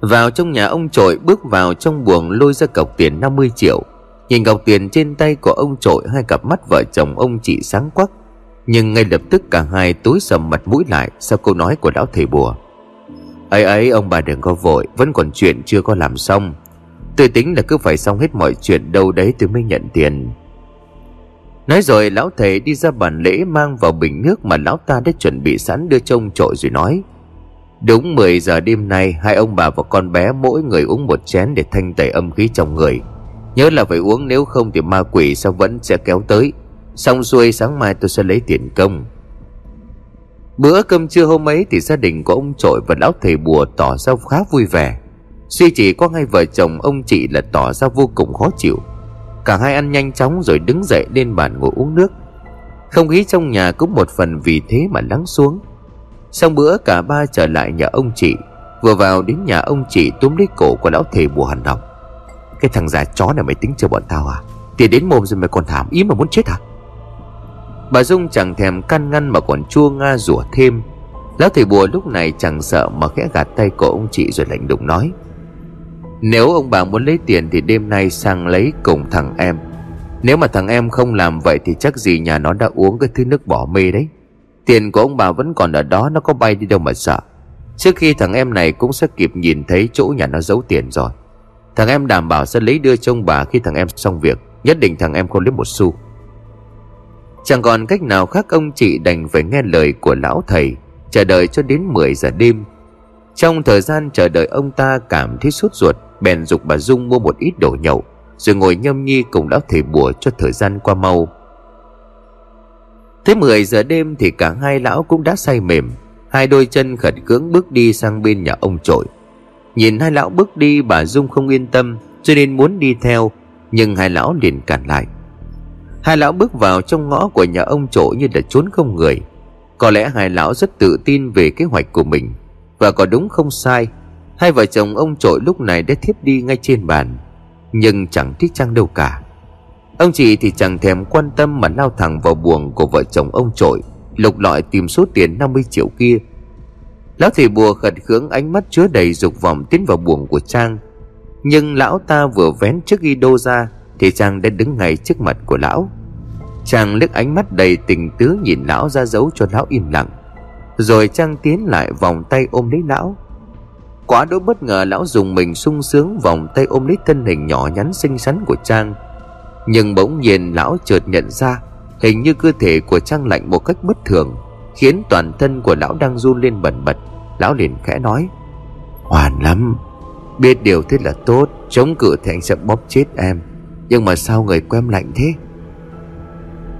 Vào trong nhà ông trội, bước vào trong buồng lôi ra cọc tiền 50 triệu. Nhìn cọc tiền trên tay của ông trội, Hai cặp mắt vợ chồng ông chị sáng quắc. Nhưng ngay lập tức cả hai tối sầm mặt mũi lại Sau câu nói của lão thầy bùa. Ấy ấy, ông bà đừng có vội, Vẫn còn chuyện chưa có làm xong. Tôi tính là cứ phải xong hết mọi chuyện đâu đấy tôi mới nhận tiền. Nói rồi, lão thầy đi ra bàn lễ mang vào bình nước mà lão ta đã chuẩn bị sẵn đưa cho ông trội rồi nói, Đúng 10 giờ đêm nay, hai ông bà và con bé mỗi người uống một chén để thanh tẩy âm khí trong người. Nhớ là phải uống, nếu không thì ma quỷ sao vẫn sẽ kéo tới. Xong xuôi sáng mai tôi sẽ lấy tiền công. Bữa cơm trưa hôm ấy thì gia đình của ông trội và lão thầy bùa tỏ ra khá vui vẻ. Suy chỉ có hai vợ chồng, ông chị là tỏ ra vô cùng khó chịu. Cả hai ăn nhanh chóng rồi đứng dậy lên bàn ngồi uống nước. Không khí trong nhà cũng một phần vì thế mà lắng xuống. Xong bữa, cả ba trở lại nhà ông chị. Vừa vào đến nhà ông chị, túm lấy cổ của lão thầy bùa hằn học cái thằng già chó này mày tính chờ bọn tao à? Tiền đến mồm rồi mày còn thảm, ý mà muốn chết à? Bà Dung chẳng thèm căn ngăn mà còn chua nga rủa thêm. Lão thầy bùa lúc này chẳng sợ mà khẽ gạt tay của ông chị rồi lạnh lùng nói nếu ông bà muốn lấy tiền thì đêm nay sang lấy cùng thằng em. Nếu mà thằng em không làm vậy thì chắc gì nhà nó đã uống cái thứ nước bỏ mê đấy. Tiền của ông bà vẫn còn ở đó, nó có bay đi đâu mà sợ. Trước khi thằng em này cũng sẽ kịp nhìn thấy chỗ nhà nó giấu tiền rồi. Thằng em đảm bảo sẽ lấy đưa cho ông bà khi thằng em xong việc, Nhất định thằng em không lấy một xu. Chẳng còn cách nào khác ông chị đành phải nghe lời của lão thầy, Chờ đợi cho đến 10 giờ đêm. Trong thời gian chờ đợi ông ta cảm thấy sốt ruột Bèn dục bà Dung mua một ít đồ nhậu, Rồi ngồi nhâm nhi cùng lão thầy bùa cho thời gian qua mau. Thế 10 giờ đêm thì cả hai lão cũng đã say mềm, Hai đôi chân khẩn cưỡng bước đi sang bên nhà ông trội. Nhìn hai lão bước đi, bà Dung không yên tâm, Cho nên muốn đi theo, Nhưng hai lão liền cản lại. Hai lão bước vào trong ngõ của nhà ông trội như là trốn không người. Có lẽ hai lão rất tự tin về kế hoạch của mình, Và có đúng không sai Hai vợ chồng ông trội lúc này đã thiếp đi ngay trên bàn, Nhưng chẳng thích chăng đâu cả. Ông chị thì chẳng thèm quan tâm mà lao thẳng vào buồng của vợ chồng ông trội, Lục lọi tìm số tiền 50 triệu kia. Lão thầy bùa khẩn khướng ánh mắt chứa đầy dục vọng tiến vào buồng của Trang. Nhưng lão ta vừa vén chiếc ghi đô ra Thì Trang đã đứng ngay trước mặt của lão. Trang liếc ánh mắt đầy tình tứ nhìn lão ra dấu cho lão im lặng. Rồi Trang tiến lại vòng tay ôm lấy lão. Quá đỗi bất ngờ lão dùng mình sung sướng vòng tay ôm lấy thân hình nhỏ nhắn xinh xắn của Trang. Nhưng bỗng nhiên lão chợt nhận ra, Hình như cơ thể của Trang lạnh một cách bất thường, Khiến toàn thân của lão đang run lên bần bật. Lão liền khẽ nói Hoàn lắm, Biết điều thế là tốt, Chống cự thì anh sẽ bóp chết em. Nhưng mà sao người quen lạnh thế?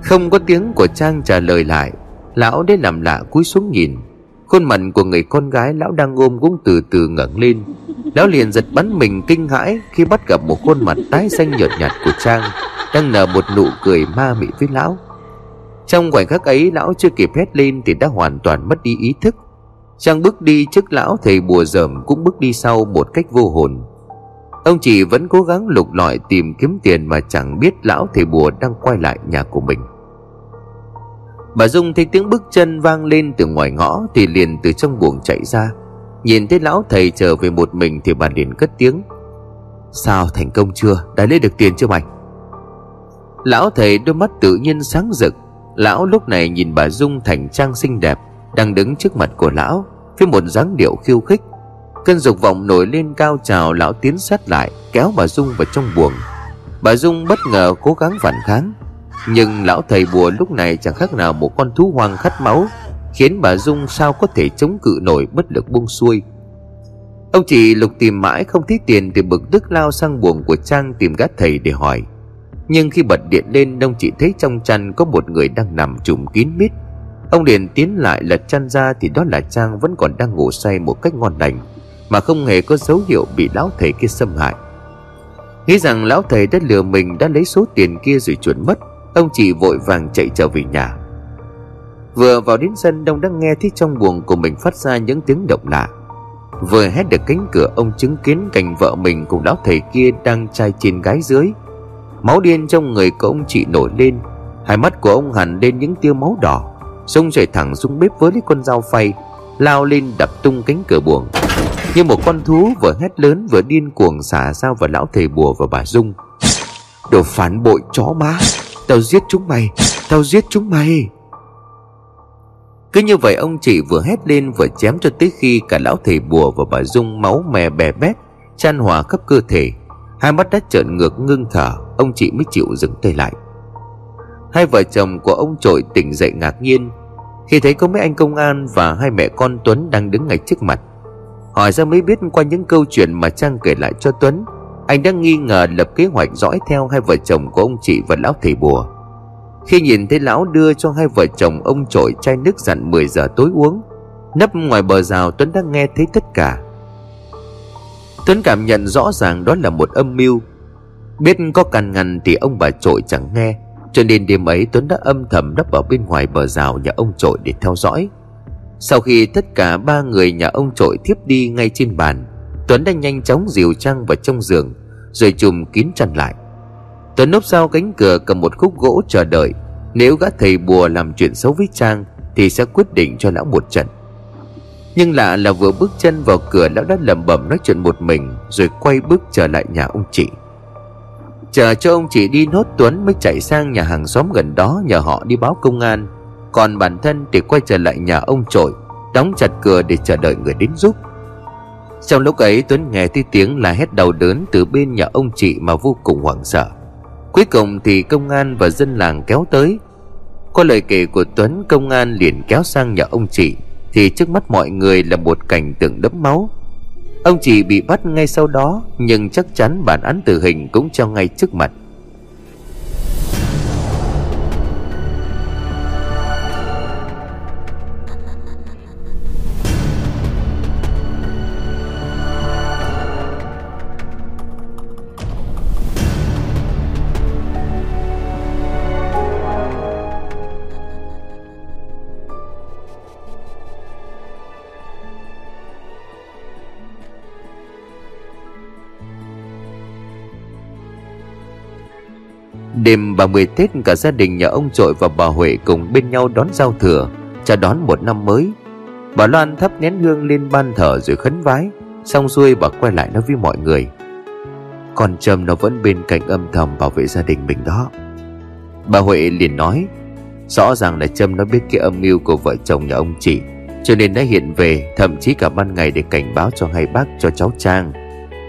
Không có tiếng của Trang trả lời lại, Lão đến làm lạ cúi xuống nhìn. Khuôn mặt của người con gái lão đang ôm cũng từ từ ngẩng lên. Lão liền giật bắn mình kinh hãi Khi bắt gặp một khuôn mặt tái xanh nhợt nhạt của Trang Đang nở một nụ cười ma mị với lão. Trong khoảnh khắc ấy, lão chưa kịp hét lên Thì đã hoàn toàn mất đi ý thức. Trang bước đi trước lão, thầy bùa dởm Cũng bước đi sau một cách vô hồn. Ông chỉ vẫn cố gắng lục lọi tìm kiếm tiền Mà chẳng biết lão thầy bùa đang quay lại nhà của mình. Bà Dung thấy tiếng bước chân vang lên từ ngoài ngõ Thì liền từ trong buồng chạy ra. Nhìn thấy lão thầy trở về một mình Thì bà liền cất tiếng. Sao thành công chưa? Đã lấy được tiền chưa mày? Lão thầy đôi mắt tự nhiên sáng rực. Lão lúc này nhìn bà Dung thành trang xinh đẹp, Đang đứng trước mặt của lão, Với một dáng điệu khiêu khích. Cơn dục vọng nổi lên cao trào, Lão tiến sát lại, kéo bà Dung vào trong buồng. Bà Dung bất ngờ cố gắng phản kháng nhưng lão thầy bùa lúc này chẳng khác nào một con thú hoang khát máu, Khiến bà Dung sao có thể chống cự nổi bất lực buông xuôi. Ông chỉ lục tìm mãi không thấy tiền Thì bực tức lao sang buồng của Trang tìm gã thầy để hỏi. Nhưng khi bật điện lên, Ông chỉ thấy trong chăn có một người đang nằm trùm kín mít. Ông liền tiến lại lật chăn ra Thì đó là Trang vẫn còn đang ngủ say một cách ngon lành, Mà không hề có dấu hiệu bị lão thầy kia xâm hại. Nghĩ rằng lão thầy đã lừa mình đã lấy số tiền kia rồi chuẩn mất. Ông chỉ vội vàng chạy trở về nhà. Vừa vào đến sân, Đông đã nghe thấy trong buồng của mình phát ra những tiếng động lạ. Vừa hét được cánh cửa, Ông chứng kiến cảnh vợ mình cùng lão thầy kia Đang trai trên gái dưới. Máu điên trong người của ông chị nổi lên. Hai mắt của ông hẳn lên những tia máu đỏ. Xông chạy thẳng xuống bếp với lấy con dao phay, Lao lên đập tung cánh cửa buồng. Như một con thú vừa hét lớn vừa điên cuồng xả dao vào lão thầy bùa và bà Dung. Đồ phản bội chó má. Tao giết chúng mày, Tao giết chúng mày. Cứ như vậy ông chị vừa hét lên vừa chém cho tới khi cả lão thầy bùa và bà Dung máu mè bè bét, Chan hòa khắp cơ thể. Hai mắt đã trợn ngược ngưng thở, Ông chị mới chịu dừng tay lại. Hai vợ chồng của ông trội tỉnh dậy ngạc nhiên, Khi thấy có mấy anh công an và hai mẹ con Tuấn đang đứng ngay trước mặt. Hỏi ra mới biết qua những câu chuyện mà Trang kể lại cho Tuấn anh đang nghi ngờ lập kế hoạch dõi theo hai vợ chồng của ông chị và lão thầy bùa. Khi nhìn thấy lão đưa cho hai vợ chồng ông trội chai nước dặn 10 giờ tối uống, Nấp ngoài bờ rào Tuấn đã nghe thấy tất cả. Tuấn cảm nhận rõ ràng đó là một âm mưu. Biết có càn ngăn thì ông bà trội chẳng nghe, Cho nên đêm ấy Tuấn đã âm thầm nấp ở bên ngoài bờ rào nhà ông trội để theo dõi. Sau khi tất cả ba người nhà ông trội thiếp đi ngay trên bàn, Tuấn đã nhanh chóng dìu Trang vào trong giường rồi chùm kín chăn lại. Tuấn núp sau cánh cửa cầm một khúc gỗ chờ đợi. Nếu gã thầy bùa làm chuyện xấu với Trang Thì sẽ quyết định cho lão một trận. Nhưng lạ là vừa bước chân vào cửa, Lão đã lẩm bẩm nói chuyện một mình, Rồi quay bước trở lại nhà ông chị. Chờ cho ông chị đi nốt Tuấn mới chạy sang nhà hàng xóm gần đó Nhờ họ đi báo công an. Còn bản thân thì quay trở lại nhà ông trội, Đóng chặt cửa để chờ đợi người đến giúp trong lúc ấy, Tuấn nghe thấy tiếng là hét đau đớn từ bên nhà ông chị mà vô cùng hoảng sợ. Cuối cùng thì công an và dân làng kéo tới. Qua lời kể của Tuấn, công an liền kéo sang nhà ông chị, Thì trước mắt mọi người là một cảnh tượng đẫm máu. Ông chị bị bắt ngay sau đó, Nhưng chắc chắn bản án tử hình cũng cho ngay trước mặt. Đêm 30 Tết cả gia đình nhà ông Trội và bà Huệ cùng bên nhau đón giao thừa, Chào đón một năm mới. Bà Loan thắp nén hương lên ban thờ rồi khấn vái, Xong xuôi bà quay lại nói với mọi người, Con Trâm nó vẫn bên cạnh âm thầm bảo vệ gia đình mình đó. Bà Huệ liền nói, Rõ ràng là Trâm nó biết cái âm mưu của vợ chồng nhà ông chị, Cho nên đã hiện về, Thậm chí cả ban ngày để cảnh báo cho hai bác, cho cháu Trang.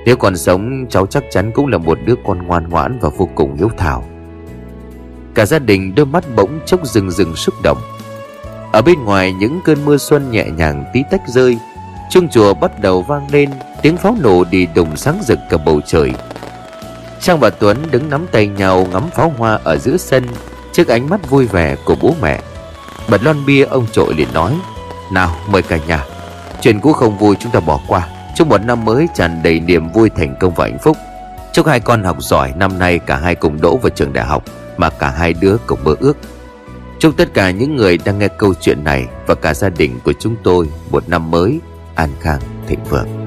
Nếu còn sống, cháu chắc chắn cũng là một đứa con ngoan ngoãn và vô cùng hiếu thảo. Cả gia đình đôi mắt bỗng chốc rừng rừng xúc động. Ở bên ngoài những cơn mưa xuân nhẹ nhàng tí tách rơi, Chuông chùa bắt đầu vang lên, Tiếng pháo nổ đi đùng sáng rực cả bầu trời. Trang và Tuấn đứng nắm tay nhau ngắm pháo hoa ở giữa sân, Trước ánh mắt vui vẻ của bố mẹ. Bật lon bia ông trội liền nói, Nào, mời cả nhà, Chuyện cũ không vui chúng ta bỏ qua. Chúc một năm mới tràn đầy niềm vui thành công và hạnh phúc. Chúc hai con học giỏi Năm nay cả hai cùng đỗ vào trường đại học. Mà cả hai đứa cùng mơ ước. Chúc tất cả những người đang nghe câu chuyện này Và cả gia đình của chúng tôi, Một năm mới an khang thịnh vượng.